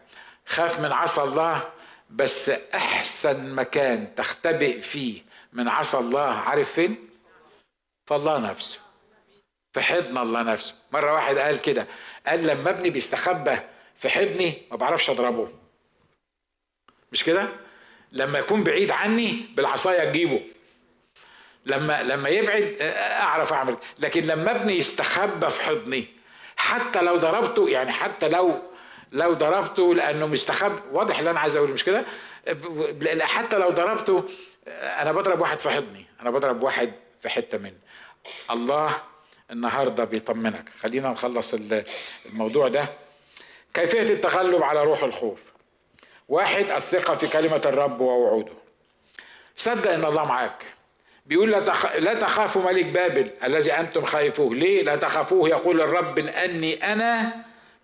خاف من عصا الله بس أحسن مكان تختبئ فيه من عصا الله عارف فين؟ فالله نفسه. في حضن الله نفسه. مرة واحد قال كده قال لما ابني بيستخبى في حضني ما بعرفش أضربه. مش كده؟ لما يكون بعيد عني بالعصاية تجيبه لما لما يبعد أعرف أعمل. لكن لما ابني يستخبى في حضني حتى لو ضربته يعني حتى لو لو ضربته لأنه مستخبى واضح اللي أنا عايز أقوله مش كده؟ حتى لو ضربته أنا بضرب واحد في حضني أنا بضرب واحد في حتة منه. الله النهارده بيطمنك. خلينا نخلص الموضوع ده. كيفية التغلب على روح الخوف؟ واحد الثقة في كلمة الرب ووعوده. صدق إن الله معاك. بيقول لا. لا تخافوا ملك بابل الذي أنتم خايفوه. ليه؟ لا تخافوه يقول الرب أني أنا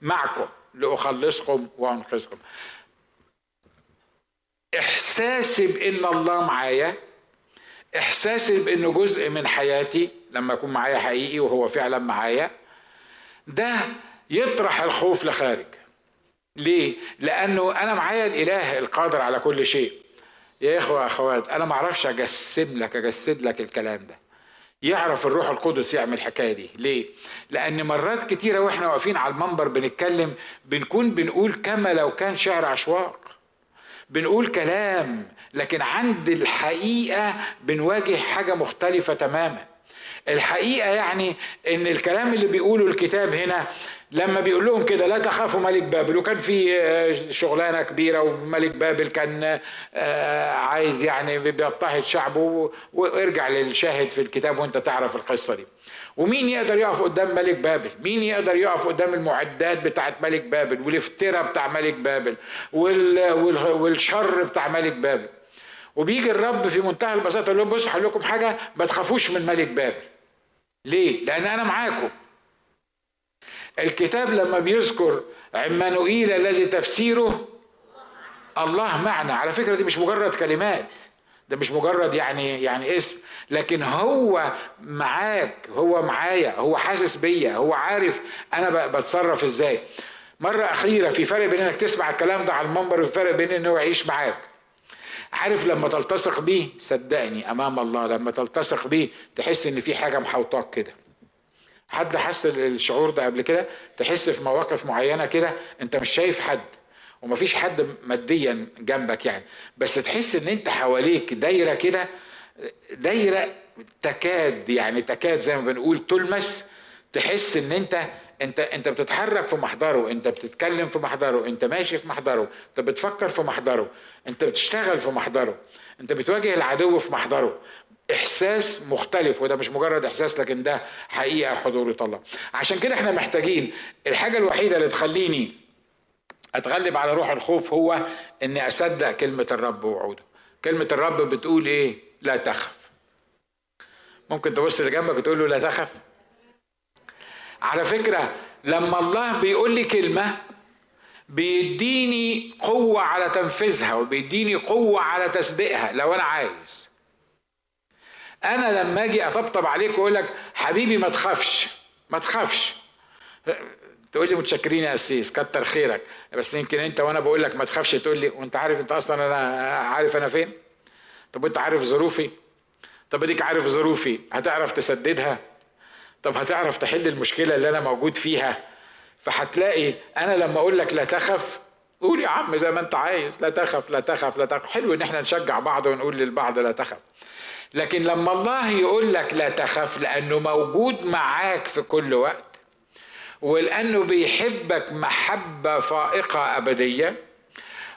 معكم. لأخلصكم وأنقذكم. إحساسي بإن الله معايا إحساسي بانه جزء من حياتي لما يكون معايا حقيقي وهو فعلا معايا ده يطرح الخوف لخارج. ليه؟ لأنه أنا معايا الإله القادر على كل شيء. يا إخوة أخوات أنا ما أعرفش أجسم لك أجسد لك الكلام ده. يعرف الروح القدس يعمل الحكاية دي. ليه؟ لأن مرات كتيرة وإحنا واقفين على المنبر بنتكلم بنكون بنقول كما لو كان شعر عشواق. بنقول كلام لكن عند الحقيقة بنواجه حاجة مختلفة تماما. الحقيقة يعني إن الكلام اللي بيقوله الكتاب هنا لما بيقول لهم كده لا تخافوا ملك بابل. وكان في آه، شغلانة كبيرة وملك بابل كان آه، عايز يعني بيضطهد شعبه وارجع للشاهد في الكتاب وانت تعرف القصة دي. ومين يقدر يقف قدام ملك بابل؟ مين يقدر يقف قدام المعدات بتاعت ملك بابل والافتراء بتاع ملك بابل والشر بتاع ملك بابل؟ وبيجي الرب في منتهى البساطة يقول لهم بصوا هقول لكم حاجة ما تخافوش من ملك بابل. ليه؟ لأن أنا معاكم. الكتاب لما بيذكر عمانوئيل الذي تفسيره الله معنا على فكرة دي مش مجرد كلمات ده مش مجرد يعني يعني اسم لكن هو معاك هو معايا هو حاسس بيا هو عارف أنا بتصرف إزاي مرة أخيرة في فرق بين إنك تسمع الكلام ده على المنبر وفي فرق بين إنه يعيش معاك. عارف لما تلتصق بيه صدقني أمام الله لما تلتصق بيه تحس إن في حاجة محوطاك كده. حد حس الشعور ده قبل كده؟ تحس في مواقف معينة كده انت مش شايف حد ومفيش حد ماديا جنبك يعني. بس تحس ان انت حواليك دايرة كده دايرة تكاد يعني تكاد زي ما بنقول تلمس. تحس ان انت انت انت بتتحرك في محضره انت بتتكلم في محضره انت ماشي في محضره انت بتفكر في محضره انت بتشتغل في محضره انت بتواجه العدو في محضره. إحساس مختلف وده مش مجرد إحساس لكن ده حقيقة حضور الله. عشان كده إحنا محتاجين الحاجة الوحيدة اللي تخليني أتغلب على روح الخوف هو إني أصدق كلمة الرب ووعوده كلمة الرب بتقول إيه؟ لا تخف. ممكن تبص اللي جنبك وتقول له لا تخف. على فكرة لما الله بيقول لي كلمة بيديني قوة على تنفيذها وبيديني قوة على تصديقها لو أنا عايز. أنا لما أجي أطبطب عليك وأقول لك حبيبي ما تخافش ما تخافش. تقول لي متشكرين يا اسيس كتر خيرك. بس يمكن أنت وأنا بقول لك ما تخافش. تقول لي وأنت عارف أنت أصلا أنا عارف أنا فين؟ طب أنت عارف ظروفي؟ طب أديك عارف ظروفي هتعرف تسددها؟ طب هتعرف تحل المشكلة اللي أنا موجود فيها؟ فهتلاقي أنا لما أقول لك لا تخف قول يا عم زي ما أنت عايز لا تخف لا تخف لا تخف. حلو إن إحنا نشجع بعض ونقول للبعض لا تخف. لكن لما الله يقول لك لا تخف لأنه موجود معاك في كل وقت ولأنه بيحبك محبة فائقة أبدية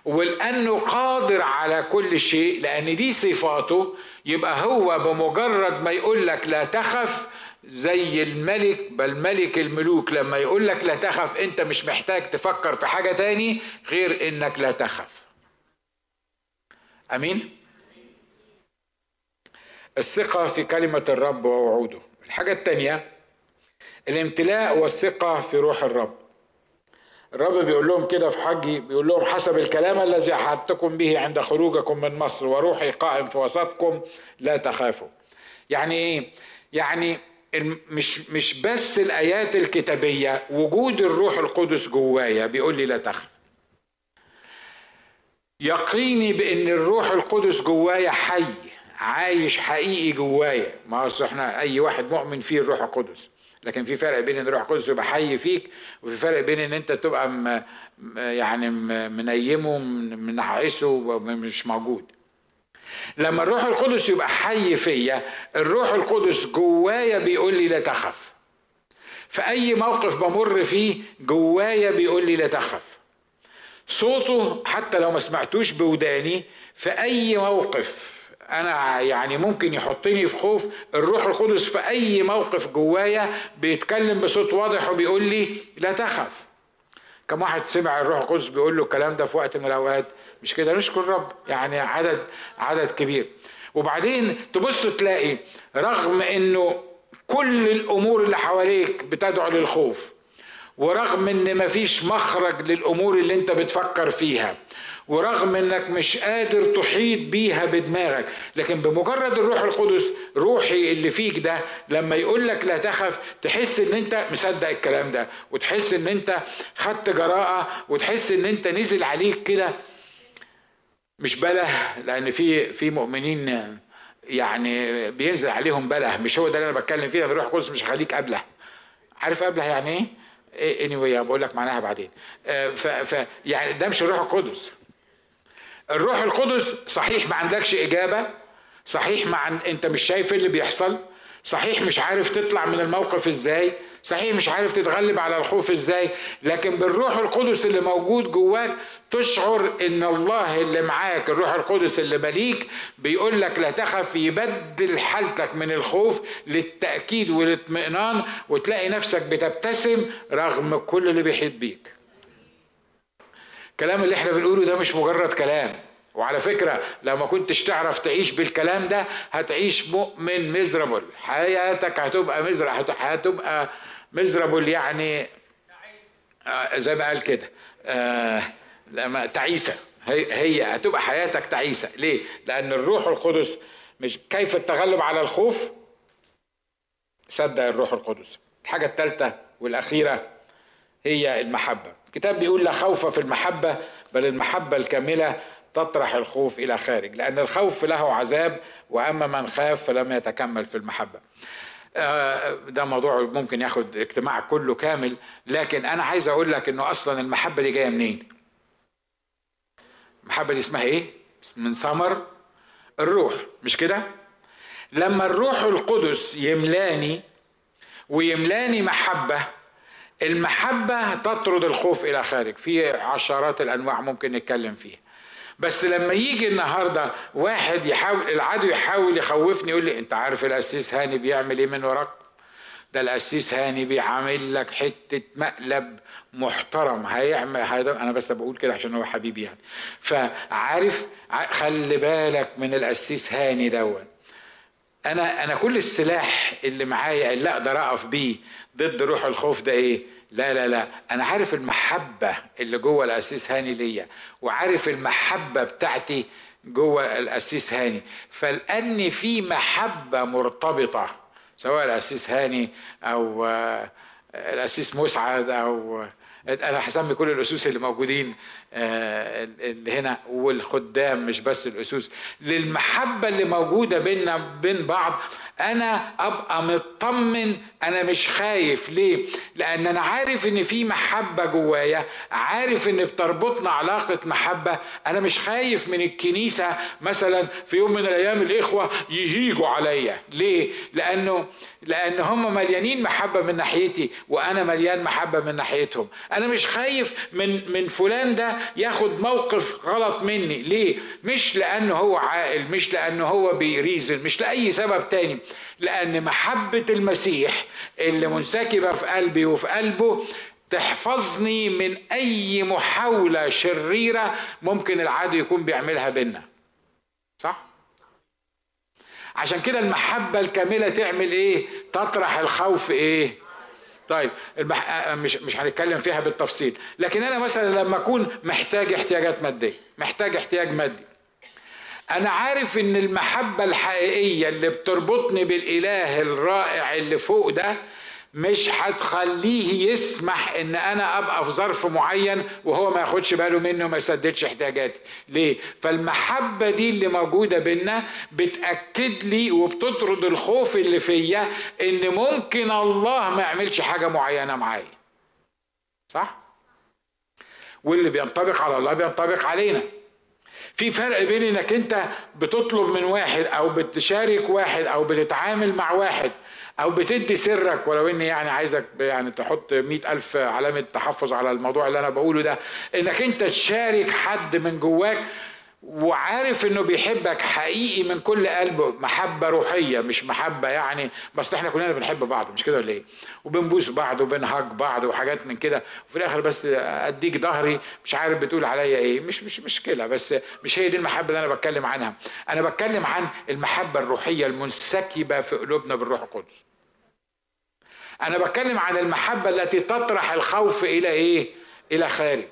ولأنه قادر على كل شيء لأن دي صفاته يبقى هو بمجرد ما يقول لك لا تخف زي الملك بل ملك الملوك لما يقول لك لا تخف أنت مش محتاج تفكر في حاجة تاني غير إنك لا تخف أمين؟ الثقة في كلمة الرب ووعوده. الحاجة الثانية الامتلاء والثقة في روح الرب. الرب بيقول لهم كده في حجي بيقول لهم حسب الكلام الذي أحدتكم به عند خروجكم من مصر وروحي قائم في وسطكم لا تخافوا. يعني إيه؟ يعني مش مش بس الآيات الكتابية وجود الروح القدس جوايا بيقول لي لا تخف يقيني بأن الروح القدس جوايا حي. عايش حقيقي جوايا. ما هو إحنا أي واحد مؤمن فيه الروح القدس. لكن في فرق بين إن الروح القدس يبقى حي فيك وفي فرق بين إن أنت تبقى م يعني منيمه منعسه مش موجود. لما الروح القدس يبقى حي فيا الروح القدس جوايا بيقول لي لا تخف. في أي موقف بمر فيه جوايا بيقول لي لا تخف. صوته حتى لو ما سمعتوش بوداني في أي موقف أنا يعني ممكن يحطني في خوف. الروح القدس في أي موقف جوايا بيتكلم بصوت واضح وبيقول لي لا تخف. كم واحد سمع الروح القدس بيقول له الكلام ده في وقت من الأوقات؟ مش كده؟ نشكر الرب يعني عدد عدد كبير. وبعدين تبص تلاقي رغم إنه كل الأمور اللي حواليك بتدعو للخوف ورغم إن مفيش مخرج للأمور اللي أنت بتفكر فيها ورغم انك مش قادر تحيط بيها بدماغك لكن بمجرد الروح القدس روحي اللي فيك ده لما يقول لك لا تخف تحس ان انت مصدق الكلام ده وتحس ان انت خدت جراءة وتحس ان انت نزل عليك كده. مش بله لأن في في مؤمنين يعني بينزل عليهم بله مش هو ده اللي أنا بتكلم فيه الروح القدس مش هخليك ابله عارف ابله يعني إيه؟ اني anyway بقول لك معناها بعدين. آه، ف, ف يعني ده مش الروح القدس. الروح القدس صحيح ما عندكش إجابة صحيح ما عن... أنت مش شايف اللي بيحصل صحيح مش عارف تطلع من الموقف إزاي صحيح مش عارف تتغلب على الخوف إزاي لكن بالروح القدس اللي موجود جواك تشعر إن الله اللي معاك الروح القدس اللي مليك بيقول لك لا تخف يبدل حالتك من الخوف للتأكيد والإطمئنان وتلاقي نفسك بتبتسم رغم كل اللي بيحيط بيك. الكلام اللي إحنا بنقوله ده مش مجرد كلام. وعلى فكرة لو ما كنتش تعرف تعيش بالكلام ده هتعيش مؤمن مزربل حياتك هتبقى مزرع هتبقى مزربل يعني آه، زي ما قال كده آه لما تعيسة. هي, هي هتبقى حياتك تعيسة. ليه؟ لأن الروح القدس مش كيف التغلب على الخوف؟ صدق الروح القدس. الحاجة الثالثة والأخيرة هي المحبة. الكتاب بيقول لا خوف في المحبة بل المحبة الكاملة تطرح الخوف إلى خارج. لأن الخوف له عذاب وأما من خاف فلم يتكمل في المحبة. آه، ده موضوع ممكن ياخد اجتماع كله كامل. لكن أنا عايز أقول لك إنه أصلا المحبة دي جاية منين؟ المحبة دي اسمها إيه؟ من ثمر الروح. مش كده؟ لما الروح القدس يملاني ويملاني محبة المحبة تطرد الخوف إلى خارج. في عشرات الأنواع ممكن نتكلم فيها. بس لما يجي النهارده واحد يحاول العدو يحاول يخوفني يقول لي أنت عارف القسيس هاني بيعمل إيه من وراك؟ ده القسيس هاني بيعمل لك حتة مقلب محترم. هيعمل أنا بس بقول كده عشان هو حبيبي يعني. فعارف خلي بالك من القسيس هاني دوت. أنا أنا كل السلاح اللي معايا اللي أقدر أقف بيه ضد روح الخوف ده إيه؟ لا لا لا. أنا عارف المحبة اللي جوه الأسيس هاني ليا وعارف المحبة بتاعتي جوه الأسيس هاني. فلأن في محبة مرتبطة سواء الأسيس هاني أو الأسيس مسعد أو أنا هسمي كل الاسوس اللي موجودين آه، اللي هنا والخدام مش بس الاسوس. للمحبة اللي موجودة بيننا بين بعض أنا أبقى مطمن أنا مش خايف. ليه؟ لأن أنا عارف إن في محبة جوايا عارف إن بتربطنا علاقة محبة. أنا مش خايف من الكنيسة مثلا في يوم من الأيام الإخوة يهيجوا عليا. ليه؟ لأنه لأن هم مليانين محبة من ناحيتي وأنا مليان محبة من ناحيتهم. أنا مش خايف من من فلان ده ياخد موقف غلط مني. ليه؟ مش لأنه هو عاقل مش لأنه هو بيريزن مش لأي سبب تاني. لأن محبة المسيح اللي منسكبة في قلبي وفي قلبه تحفظني من أي محاولة شريرة ممكن العدو يكون بيعملها بينا. صح؟ عشان كده المحبة الكاملة تعمل إيه؟ تطرح الخوف إيه؟ طيب المح... مش مش هنتكلم فيها بالتفصيل. لكن أنا مثلا لما أكون محتاج احتياجات مادية محتاج احتياج مادي أنا عارف إن المحبة الحقيقية اللي بتربطني بالإله الرائع اللي فوق ده مش هتخليه يسمح إن أنا أبقى في ظرف معين وهو ما ياخدش باله منه وما يسددش احتياجاتي. ليه؟ فالمحبة دي اللي موجودة بينا بتأكد لي وبتطرد الخوف اللي فيا إن ممكن الله ما يعملش حاجة معينة معايا. صح؟ واللي بينطبق على الله بينطبق علينا. في فرق بين إنك أنت بتطلب من واحد أو بتشارك واحد أو بتتعامل مع واحد أو بتدي سرك ولو إني يعني عايزك يعني تحط مئة ألف علامة تحفظ على الموضوع اللي أنا بقوله ده إنك أنت تشارك حد من جواك وعارف إنه بيحبك حقيقي من كل قلبه. محبة روحية مش محبة يعني بس إحنا كلنا بنحب بعض مش كده ولا إيه؟ وبنبوس بعض وبنهج بعض وحاجات من كده. وفي الآخر بس أديك ظهري مش عارف بتقول عليا إيه. مش مش مشكلة بس مش هي دي المحبة اللي أنا بتكلم عنها. أنا بتكلم عن المحبة الروحية المنسكبة في قلوبنا بالروح القدس. أنا بتكلم عن المحبة التي تطرح الخوف إلى إيه؟ إلى خارج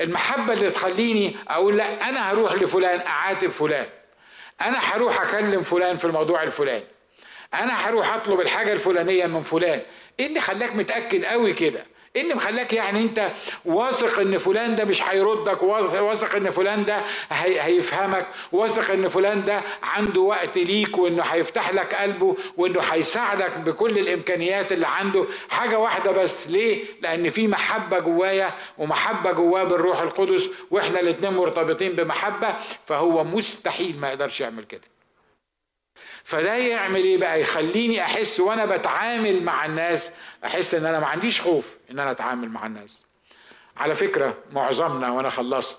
المحبة اللي تخليني أقول لا أنا هروح لفلان أعاتب فلان. أنا هروح أكلم فلان في الموضوع الفلاني. أنا هروح أطلب الحاجة الفلانية من فلان. إيه اللي خلاك متأكد قوي كده؟ إيه اللي مخلاك يعني أنت واثق إن فلان ده مش هيردك واثق إن فلان ده هيفهمك واثق إن فلان ده عنده وقت ليك وإنه هيفتح لك قلبه وإنه هيساعدك بكل الإمكانيات اللي عنده. حاجة واحدة بس ليه؟ لأن في محبة جوايا ومحبة جواه بالروح القدس وإحنا الاثنين مرتبطين بمحبة فهو مستحيل ما يقدرش يعمل كده. فده يعمل إيه بقى؟ يخليني أحس وأنا بتعامل مع الناس أحس إن أنا ما عنديش خوف إن أنا أتعامل مع الناس. على فكرة معظمنا وأنا خلصت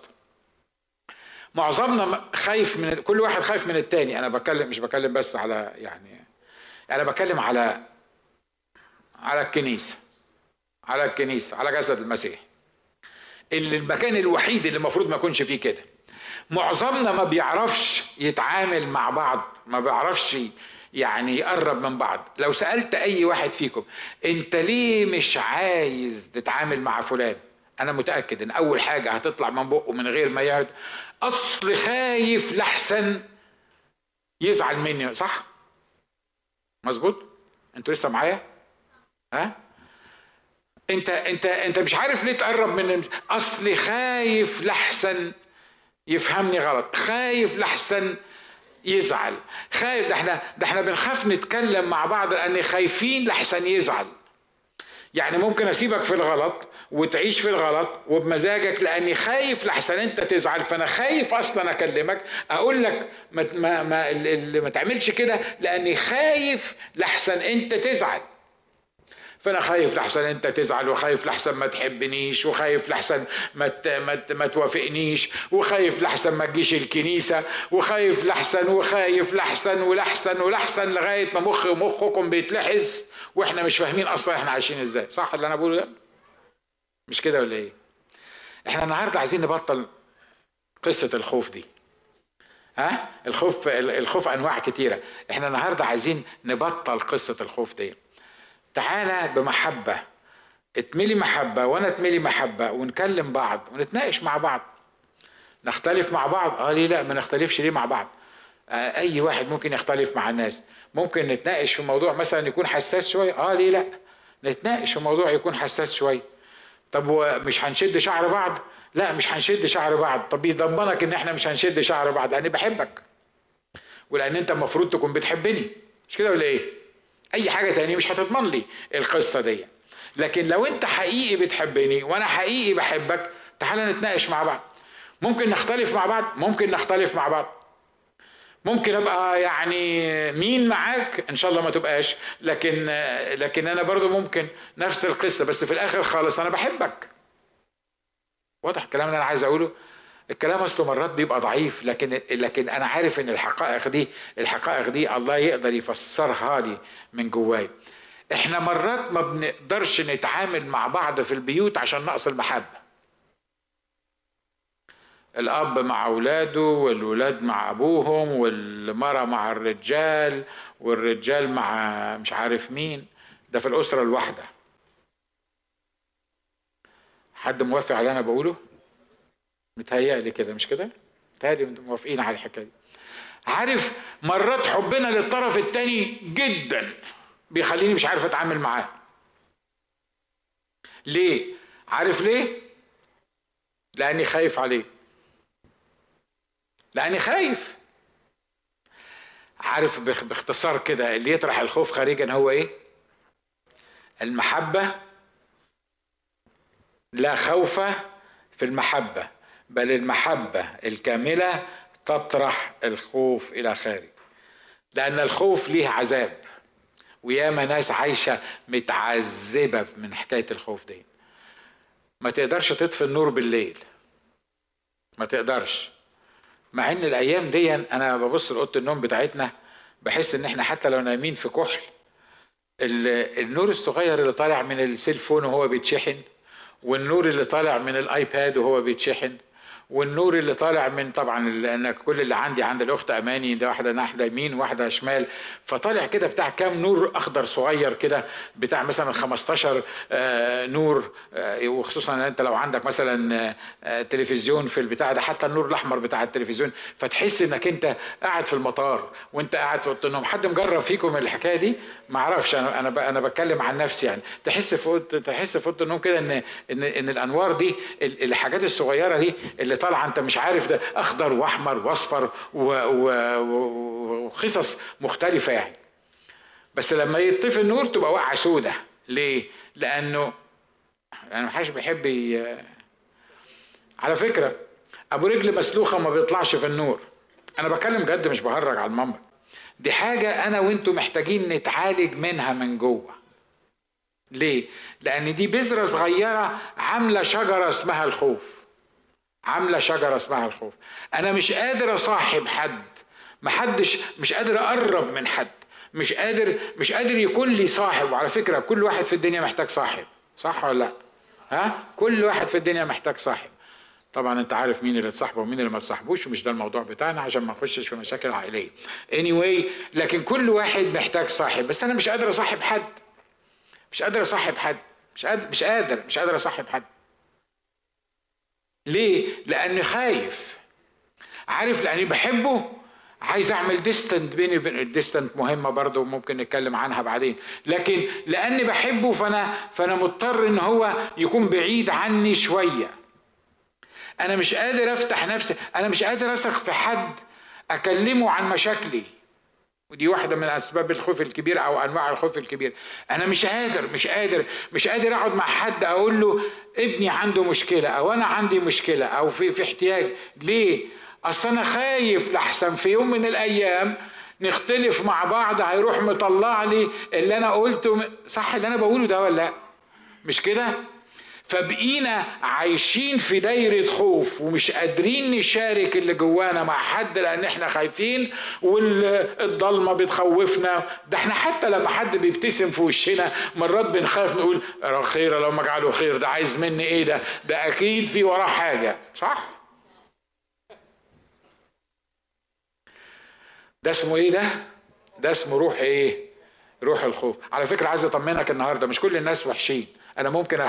معظمنا خايف من كل واحد خايف من التاني. أنا بتكلم مش بتكلم بس على يعني أنا بتكلم على على الكنيسة على الكنيسة على جسد المسيح. اللي المكان الوحيد اللي المفروض ما يكونش فيه كده. معظمنا ما بيعرفش يتعامل مع بعض ما بيعرفش يعني يقرب من بعض لو سألت أي واحد فيكم أنت ليه مش عايز تتعامل مع فلان أنا متأكد إن أول حاجة هتطلع من بقه من غير ما يهد أصل خايف لحسن يزعل مني صح؟ مظبوط؟ أنتوا لسه معايا؟ ها؟ أنت أنت أنت مش عارف ليه تقرب من أصل خايف لحسن يفهمني غلط. خايف لحسن يزعل. خايف ده إحنا ده إحنا بنخاف نتكلم مع بعض لأن خايفين لحسن يزعل. يعني ممكن أسيبك في الغلط وتعيش في الغلط وبمزاجك لأني خايف لحسن أنت تزعل فأنا خايف أصلا أكلمك أقول لك ما ما ما, ما تعملش كده لأني خايف لحسن أنت تزعل. فأنا خايف لحسن أنت تزعل وخايف لحسن ما تحبنيش وخايف لحسن ما ما توافقنيش وخايف لحسن ما تجيش الكنيسة وخايف لحسن وخايف لحسن ولحسن ولحسن لغاية ما مخي ومخكم بيتلحس وإحنا مش فاهمين أصلا إحنا عايشين إزاي. صح اللي أنا بقوله ده؟ مش كده ولا إيه؟ إحنا النهارده عايزين نبطل قصة الخوف دي. ها؟ الخوف الخوف أنواع كتيرة. إحنا النهارده عايزين نبطل قصة الخوف دي تعالى بمحبة اتملي محبة وأنا اتملي محبة ونكلم بعض ونتناقش مع بعض. نختلف مع بعض؟ آه ليه لا؟ ما نختلفش ليه مع بعض؟ آه أي واحد ممكن يختلف مع الناس. ممكن نتناقش في موضوع مثلا يكون حساس شوية؟ آه ليه لا؟ نتناقش في موضوع يكون حساس شوية. طب ومش هنشد شعر بعض؟ لا مش هنشد شعر بعض. طب يضمنك إن إحنا مش هنشد شعر بعض لأني بحبك. ولأن أنت المفروض تكون بتحبني. مش كده ولا إيه؟ أي حاجة تانية مش هتضمن لي القصة دي. لكن لو أنت حقيقي بتحبني وأنا حقيقي بحبك تعالى نتناقش مع بعض. ممكن نختلف مع بعض ممكن نختلف مع بعض. ممكن أبقى يعني مين معاك؟ إن شاء الله ما تبقاش. لكن لكن أنا برضو ممكن نفس القصة بس في الآخر خالص أنا بحبك. واضح الكلام اللي أنا عايز أقوله؟ الكلام أصله مرات بيبقى ضعيف لكن لكن أنا عارف إن الحقائق دي الحقائق دي الله يقدر يفسرها لي من جواي إحنا مرات ما بنقدرش نتعامل مع بعض في البيوت عشان نقص المحبة. الأب مع أولاده والولاد مع أبوهم والمرأة مع الرجال والرجال مع مش عارف مين. ده في الأسرة الواحدة. حد موافق على اللي أنا بقوله؟ متهيألي كده مش كده؟ متهيألي موافقين على الحكاية دي. عارف مرات حبنا للطرف التاني جدا بيخليني مش عارف أتعامل معاه. ليه؟ عارف ليه؟ لأني خايف عليه. لأني خايف. عارف باختصار كده اللي يطرح الخوف خارجا هو إيه؟ المحبة لا خوف في المحبة. بل المحبة الكاملة تطرح الخوف إلى خارج. لأن الخوف ليه عذاب. وياما ناس عايشة متعذبة من حكاية الخوف دي. ما تقدرش تطفي النور بالليل. ما تقدرش. مع إن الأيام دي أنا ببص لأوضة النوم بتاعتنا بحس إن إحنا حتى لو نايمين في كحل النور الصغير اللي طالع من السيلفون وهو بيتشحن والنور اللي طالع من الآيباد وهو بيتشحن والنور اللي طالع من طبعا لأن كل اللي عندي عند الأخت أماني ده واحدة ناحيه يمين واحدة شمال. فطالع كده بتاع كام نور أخضر صغير كده بتاع مثلا 15 آه، نور آه، وخصوصا إن أنت لو عندك مثلا آه، تلفزيون في البتاع ده حتى النور الأحمر بتاع التلفزيون فتحس إنك أنت قاعد في المطار وأنت قاعد في أوضة النوم. حد مجرب فيكم الحكاية دي؟ ما أعرفش أنا أنا أنا بتكلم عن نفسي يعني. تحس في تحس في أوضة النوم كده ان ان إن الأنوار دي الحاجات الصغيرة دي اللي طالعه أنت مش عارف ده. أخضر وأحمر وأصفر وقصص مختلفة يعني. بس لما يطفي النور تبقى واقعة سودة. ليه؟ لأنه يعني محدش بيحب ي... على فكرة أبو رجل مسلوخة ما بيطلعش في النور. أنا بكلم جد مش بهرج على المنبر. دي حاجة أنا وأنتوا محتاجين نتعالج منها من جوه. ليه؟ لأن دي بذرة صغيرة عاملة شجرة اسمها الخوف. عاملة شجرة اسمها الخوف. أنا مش قادر أصاحب حد. محدش مش قادر أقرب من حد. مش قادر مش قادر يكون لي صاحب. وعلى فكرة كل واحد في الدنيا محتاج صاحب. صح ولا لأ؟ ها؟ كل واحد في الدنيا محتاج صاحب. طبعا أنت عارف مين اللي تصاحبه ومين اللي ما تصاحبوش ومش ده الموضوع بتاعنا عشان ما نخشش في مشاكل عائلية. Anyway لكن كل واحد محتاج صاحب. بس أنا مش قادر أصاحب حد. مش قادر أصاحب حد. مش قادر مش قادر مش قادر أصاحب حد. ليه؟ لأني خايف. عارف لأني بحبه عايز أعمل distance بيني وبينه ال distance مهمة برضه وممكن نتكلم عنها بعدين. لكن لأني بحبه فأنا فأنا مضطر إن هو يكون بعيد عني شوية. أنا مش قادر أفتح نفسي أنا مش قادر أثق في حد أكلمه عن مشاكلي. ودي واحدة من أسباب الخوف الكبير أو أنواع الخوف الكبير أنا مش قادر مش قادر مش قادر أقعد مع حد أقول له ابني عنده مشكلة أو أنا عندي مشكلة أو في في احتياج ليه؟ أصل أنا خايف لحسن في يوم من الأيام نختلف مع بعض هيروح مطلع لي اللي أنا قلته صح اللي أنا بقوله ده ولا لأ؟ مش كده؟ فبقينا عايشين في دايرة خوف ومش قادرين نشارك اللي جوانا مع حد لأن إحنا خايفين والضلمة بتخوفنا ده إحنا حتى لما حد بيبتسم في وشنا مرات بنخاف نقول خير لو ما جعله خير ده عايز مني إيه ده ده أكيد في وراه حاجة صح؟ ده اسمه إيه ده؟ ده اسمه روح إيه؟ روح الخوف على فكرة عايز أطمنك النهاردة مش كل الناس وحشين أنا ممكن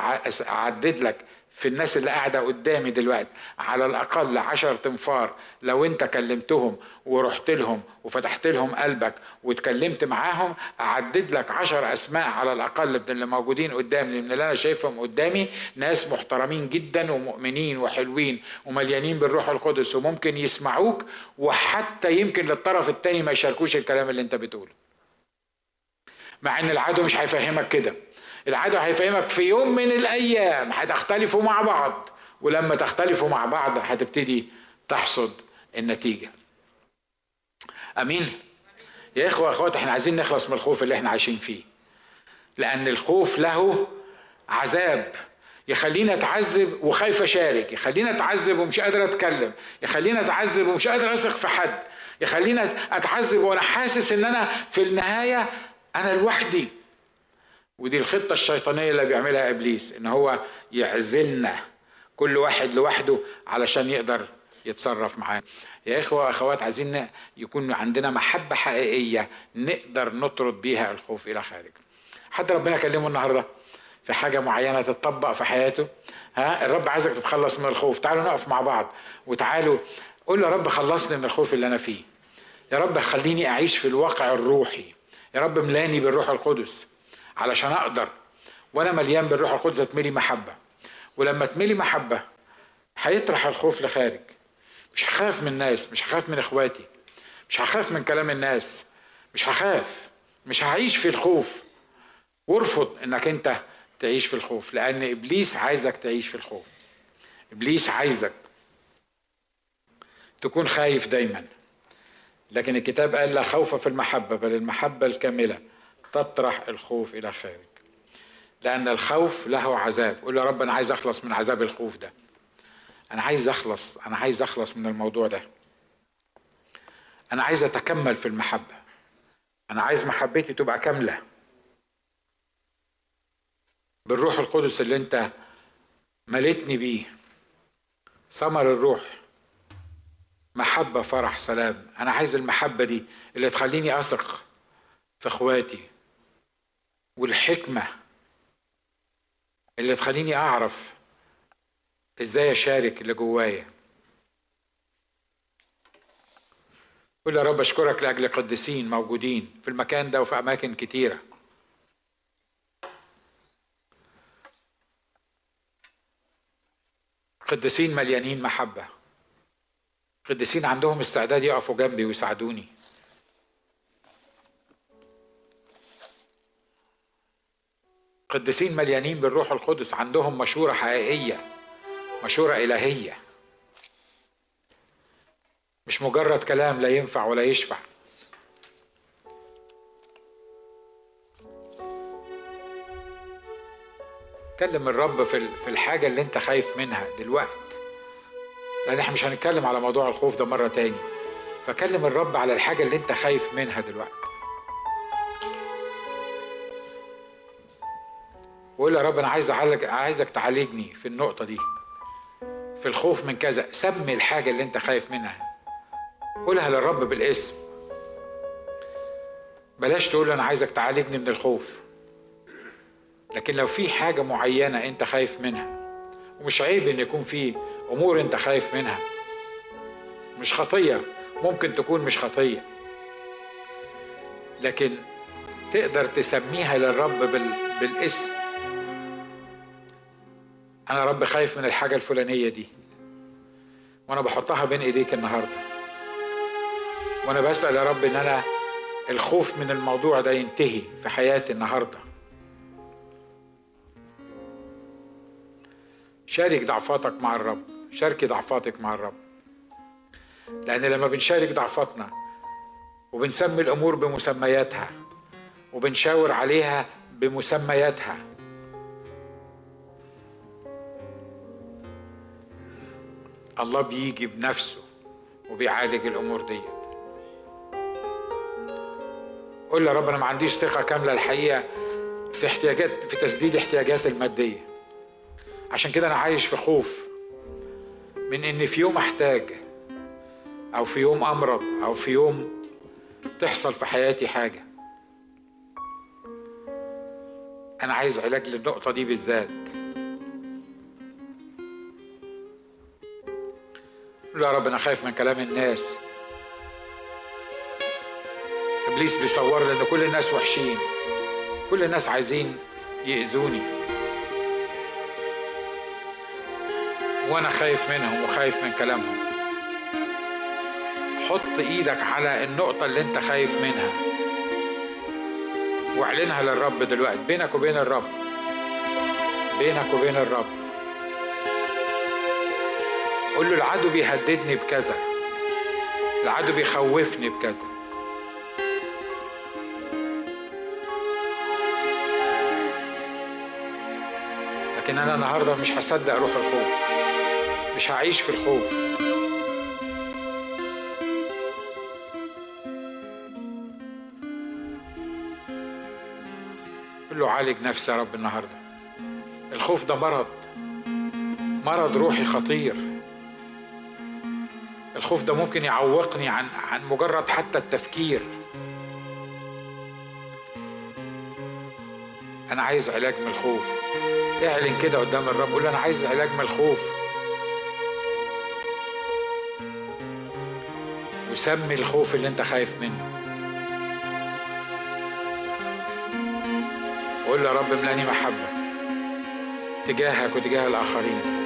أعدد لك في الناس اللي قاعدة قدامي دلوقتي على الأقل عشر تنفار لو أنت كلمتهم ورحت لهم وفتحت لهم قلبك واتكلمت معاهم أعدد لك عشر أسماء على الأقل من اللي موجودين قدامي من اللي أنا شايفهم قدامي ناس محترمين جدا ومؤمنين وحلوين ومليانين بالروح القدس وممكن يسمعوك وحتى يمكن للطرف التاني ما يشاركوش الكلام اللي أنت بتقوله. مع إن العدو مش هيفهمك كده. العدو هيفهمك في يوم من الأيام هتختلفوا مع بعض ولما تختلفوا مع بعض هتبتدي تحصد النتيجة. أمين. يا إخوة أخوات إحنا عايزين نخلص من الخوف اللي إحنا عايشين فيه لأن الخوف له عذاب يخليني أتعذب وخايف أشارك يخليني أتعذب ومش قادر أتكلم يخليني أتعذب ومش قادر أثق في حد يخليني أتعذب وأنا حاسس إن أنا في النهاية أنا لوحدي. ودي الخطة الشيطانية اللي بيعملها إبليس إن هو يعزلنا كل واحد لوحده علشان يقدر يتصرف معاه يا إخوة أخوات عايزين يكون عندنا محبة حقيقية نقدر نطرد بيها الخوف إلى خارج. حد ربنا كلمه النهاردة في حاجة معينة تتطبق في حياته؟ ها؟ الرب عايزك تتخلص من الخوف. تعالوا نقف مع بعض وتعالوا قول يا رب خلصني من الخوف اللي أنا فيه. يا رب خليني أعيش في الواقع الروحي. يا رب ملاني بالروح القدس. علشان أقدر. وأنا مليان بالروح القدس اتملي محبة. ولما اتملي محبة هيطرح الخوف لخارج. مش هخاف من الناس مش هخاف من إخواتي. مش هخاف من كلام الناس. مش هخاف. مش هعيش في الخوف. وارفض إنك أنت تعيش في الخوف لأن إبليس عايزك تعيش في الخوف. إبليس عايزك تكون خايف دايما. لكن الكتاب قال لا خوف في المحبة بل المحبة الكاملة. تطرح الخوف إلى خارج. لأن الخوف له عذاب. قول يا رب أنا عايز أخلص من عذاب الخوف ده. أنا عايز أخلص. أنا عايز أخلص من الموضوع ده. أنا عايز أتكمل في المحبة. أنا عايز محبتي تبقى كاملة. بالروح القدس اللي أنت مليتني بيه. ثمر الروح. محبة فرح سلام. أنا عايز المحبة دي اللي تخليني أثق في إخواتي. والحكمة اللي تخليني أعرف إزاي أشارك اللي جوايا. قول يا رب أشكرك لأجل قديسين موجودين في المكان ده وفي أماكن كتيرة. قديسين مليانين محبة. قديسين عندهم استعداد يقفوا جنبي ويساعدوني. قديسين مليانين بالروح القدس عندهم مشورة حقيقية مشورة إلهية. مش مجرد كلام لا ينفع ولا يشفع. كلم الرب في الحاجة اللي انت خايف منها دلوقتي. لأن إحنا مش هنتكلم على موضوع الخوف ده مرة تاني. فكلم الرب على الحاجة اللي انت خايف منها دلوقتي. وقول يا رب أنا عايز اعالج عايزك تعالجني في النقطة دي في الخوف من كذا. سمي الحاجة اللي أنت خايف منها. قولها للرب بالاسم. بلاش تقول أنا عايزك تعالجني من الخوف. لكن لو في حاجة معينة أنت خايف منها ومش عيب إن يكون في أمور أنت خايف منها. مش خطية ممكن تكون مش خطية. لكن تقدر تسميها للرب بالاسم. أنا رب خايف من الحاجة الفلانية دي. وأنا بحطها بين إيديك النهارده. وأنا بسأل يا رب إن أنا الخوف من الموضوع ده ينتهي في حياتي النهارده. شارك ضعفاتك مع الرب. شاركي ضعفاتك مع الرب. لأن لما بنشارك ضعفاتنا وبنسمي الأمور بمسمياتها وبنشاور عليها بمسمياتها الله بيجي بنفسه وبيعالج الأمور دي قول يا رب أنا ما عنديش ثقة كاملة الحقيقة في احتياجات في تسديد احتياجاتي المادية. عشان كده أنا عايش في خوف من إن في يوم أحتاج أو في يوم أمرض أو في يوم تحصل في حياتي حاجة. أنا عايز علاج للنقطة دي بالذات. يا رب أنا خايف من كلام الناس. إبليس بيصور لي إن كل الناس وحشين. كل الناس عايزين يأذوني. وأنا خايف منهم وخايف من كلامهم. حط إيدك على النقطة اللي أنت خايف منها. واعلنها للرب دلوقتي بينك وبين الرب. بينك وبين الرب. قول له العدو بيهددني بكذا. العدو بيخوفني بكذا. لكن أنا النهارده مش هصدق روح الخوف. مش هعيش في الخوف. قل له عالج نفسي يا رب النهارده. الخوف ده مرض. مرض روحي خطير. الخوف ده ممكن يعوقني عن عن مجرد حتى التفكير. أنا عايز علاج من الخوف. اعلن كده قدام الرب قول أنا عايز علاج من الخوف. وسمي الخوف اللي أنت خايف منه. قول يا رب املأني محبة تجاهك وتجاه الآخرين.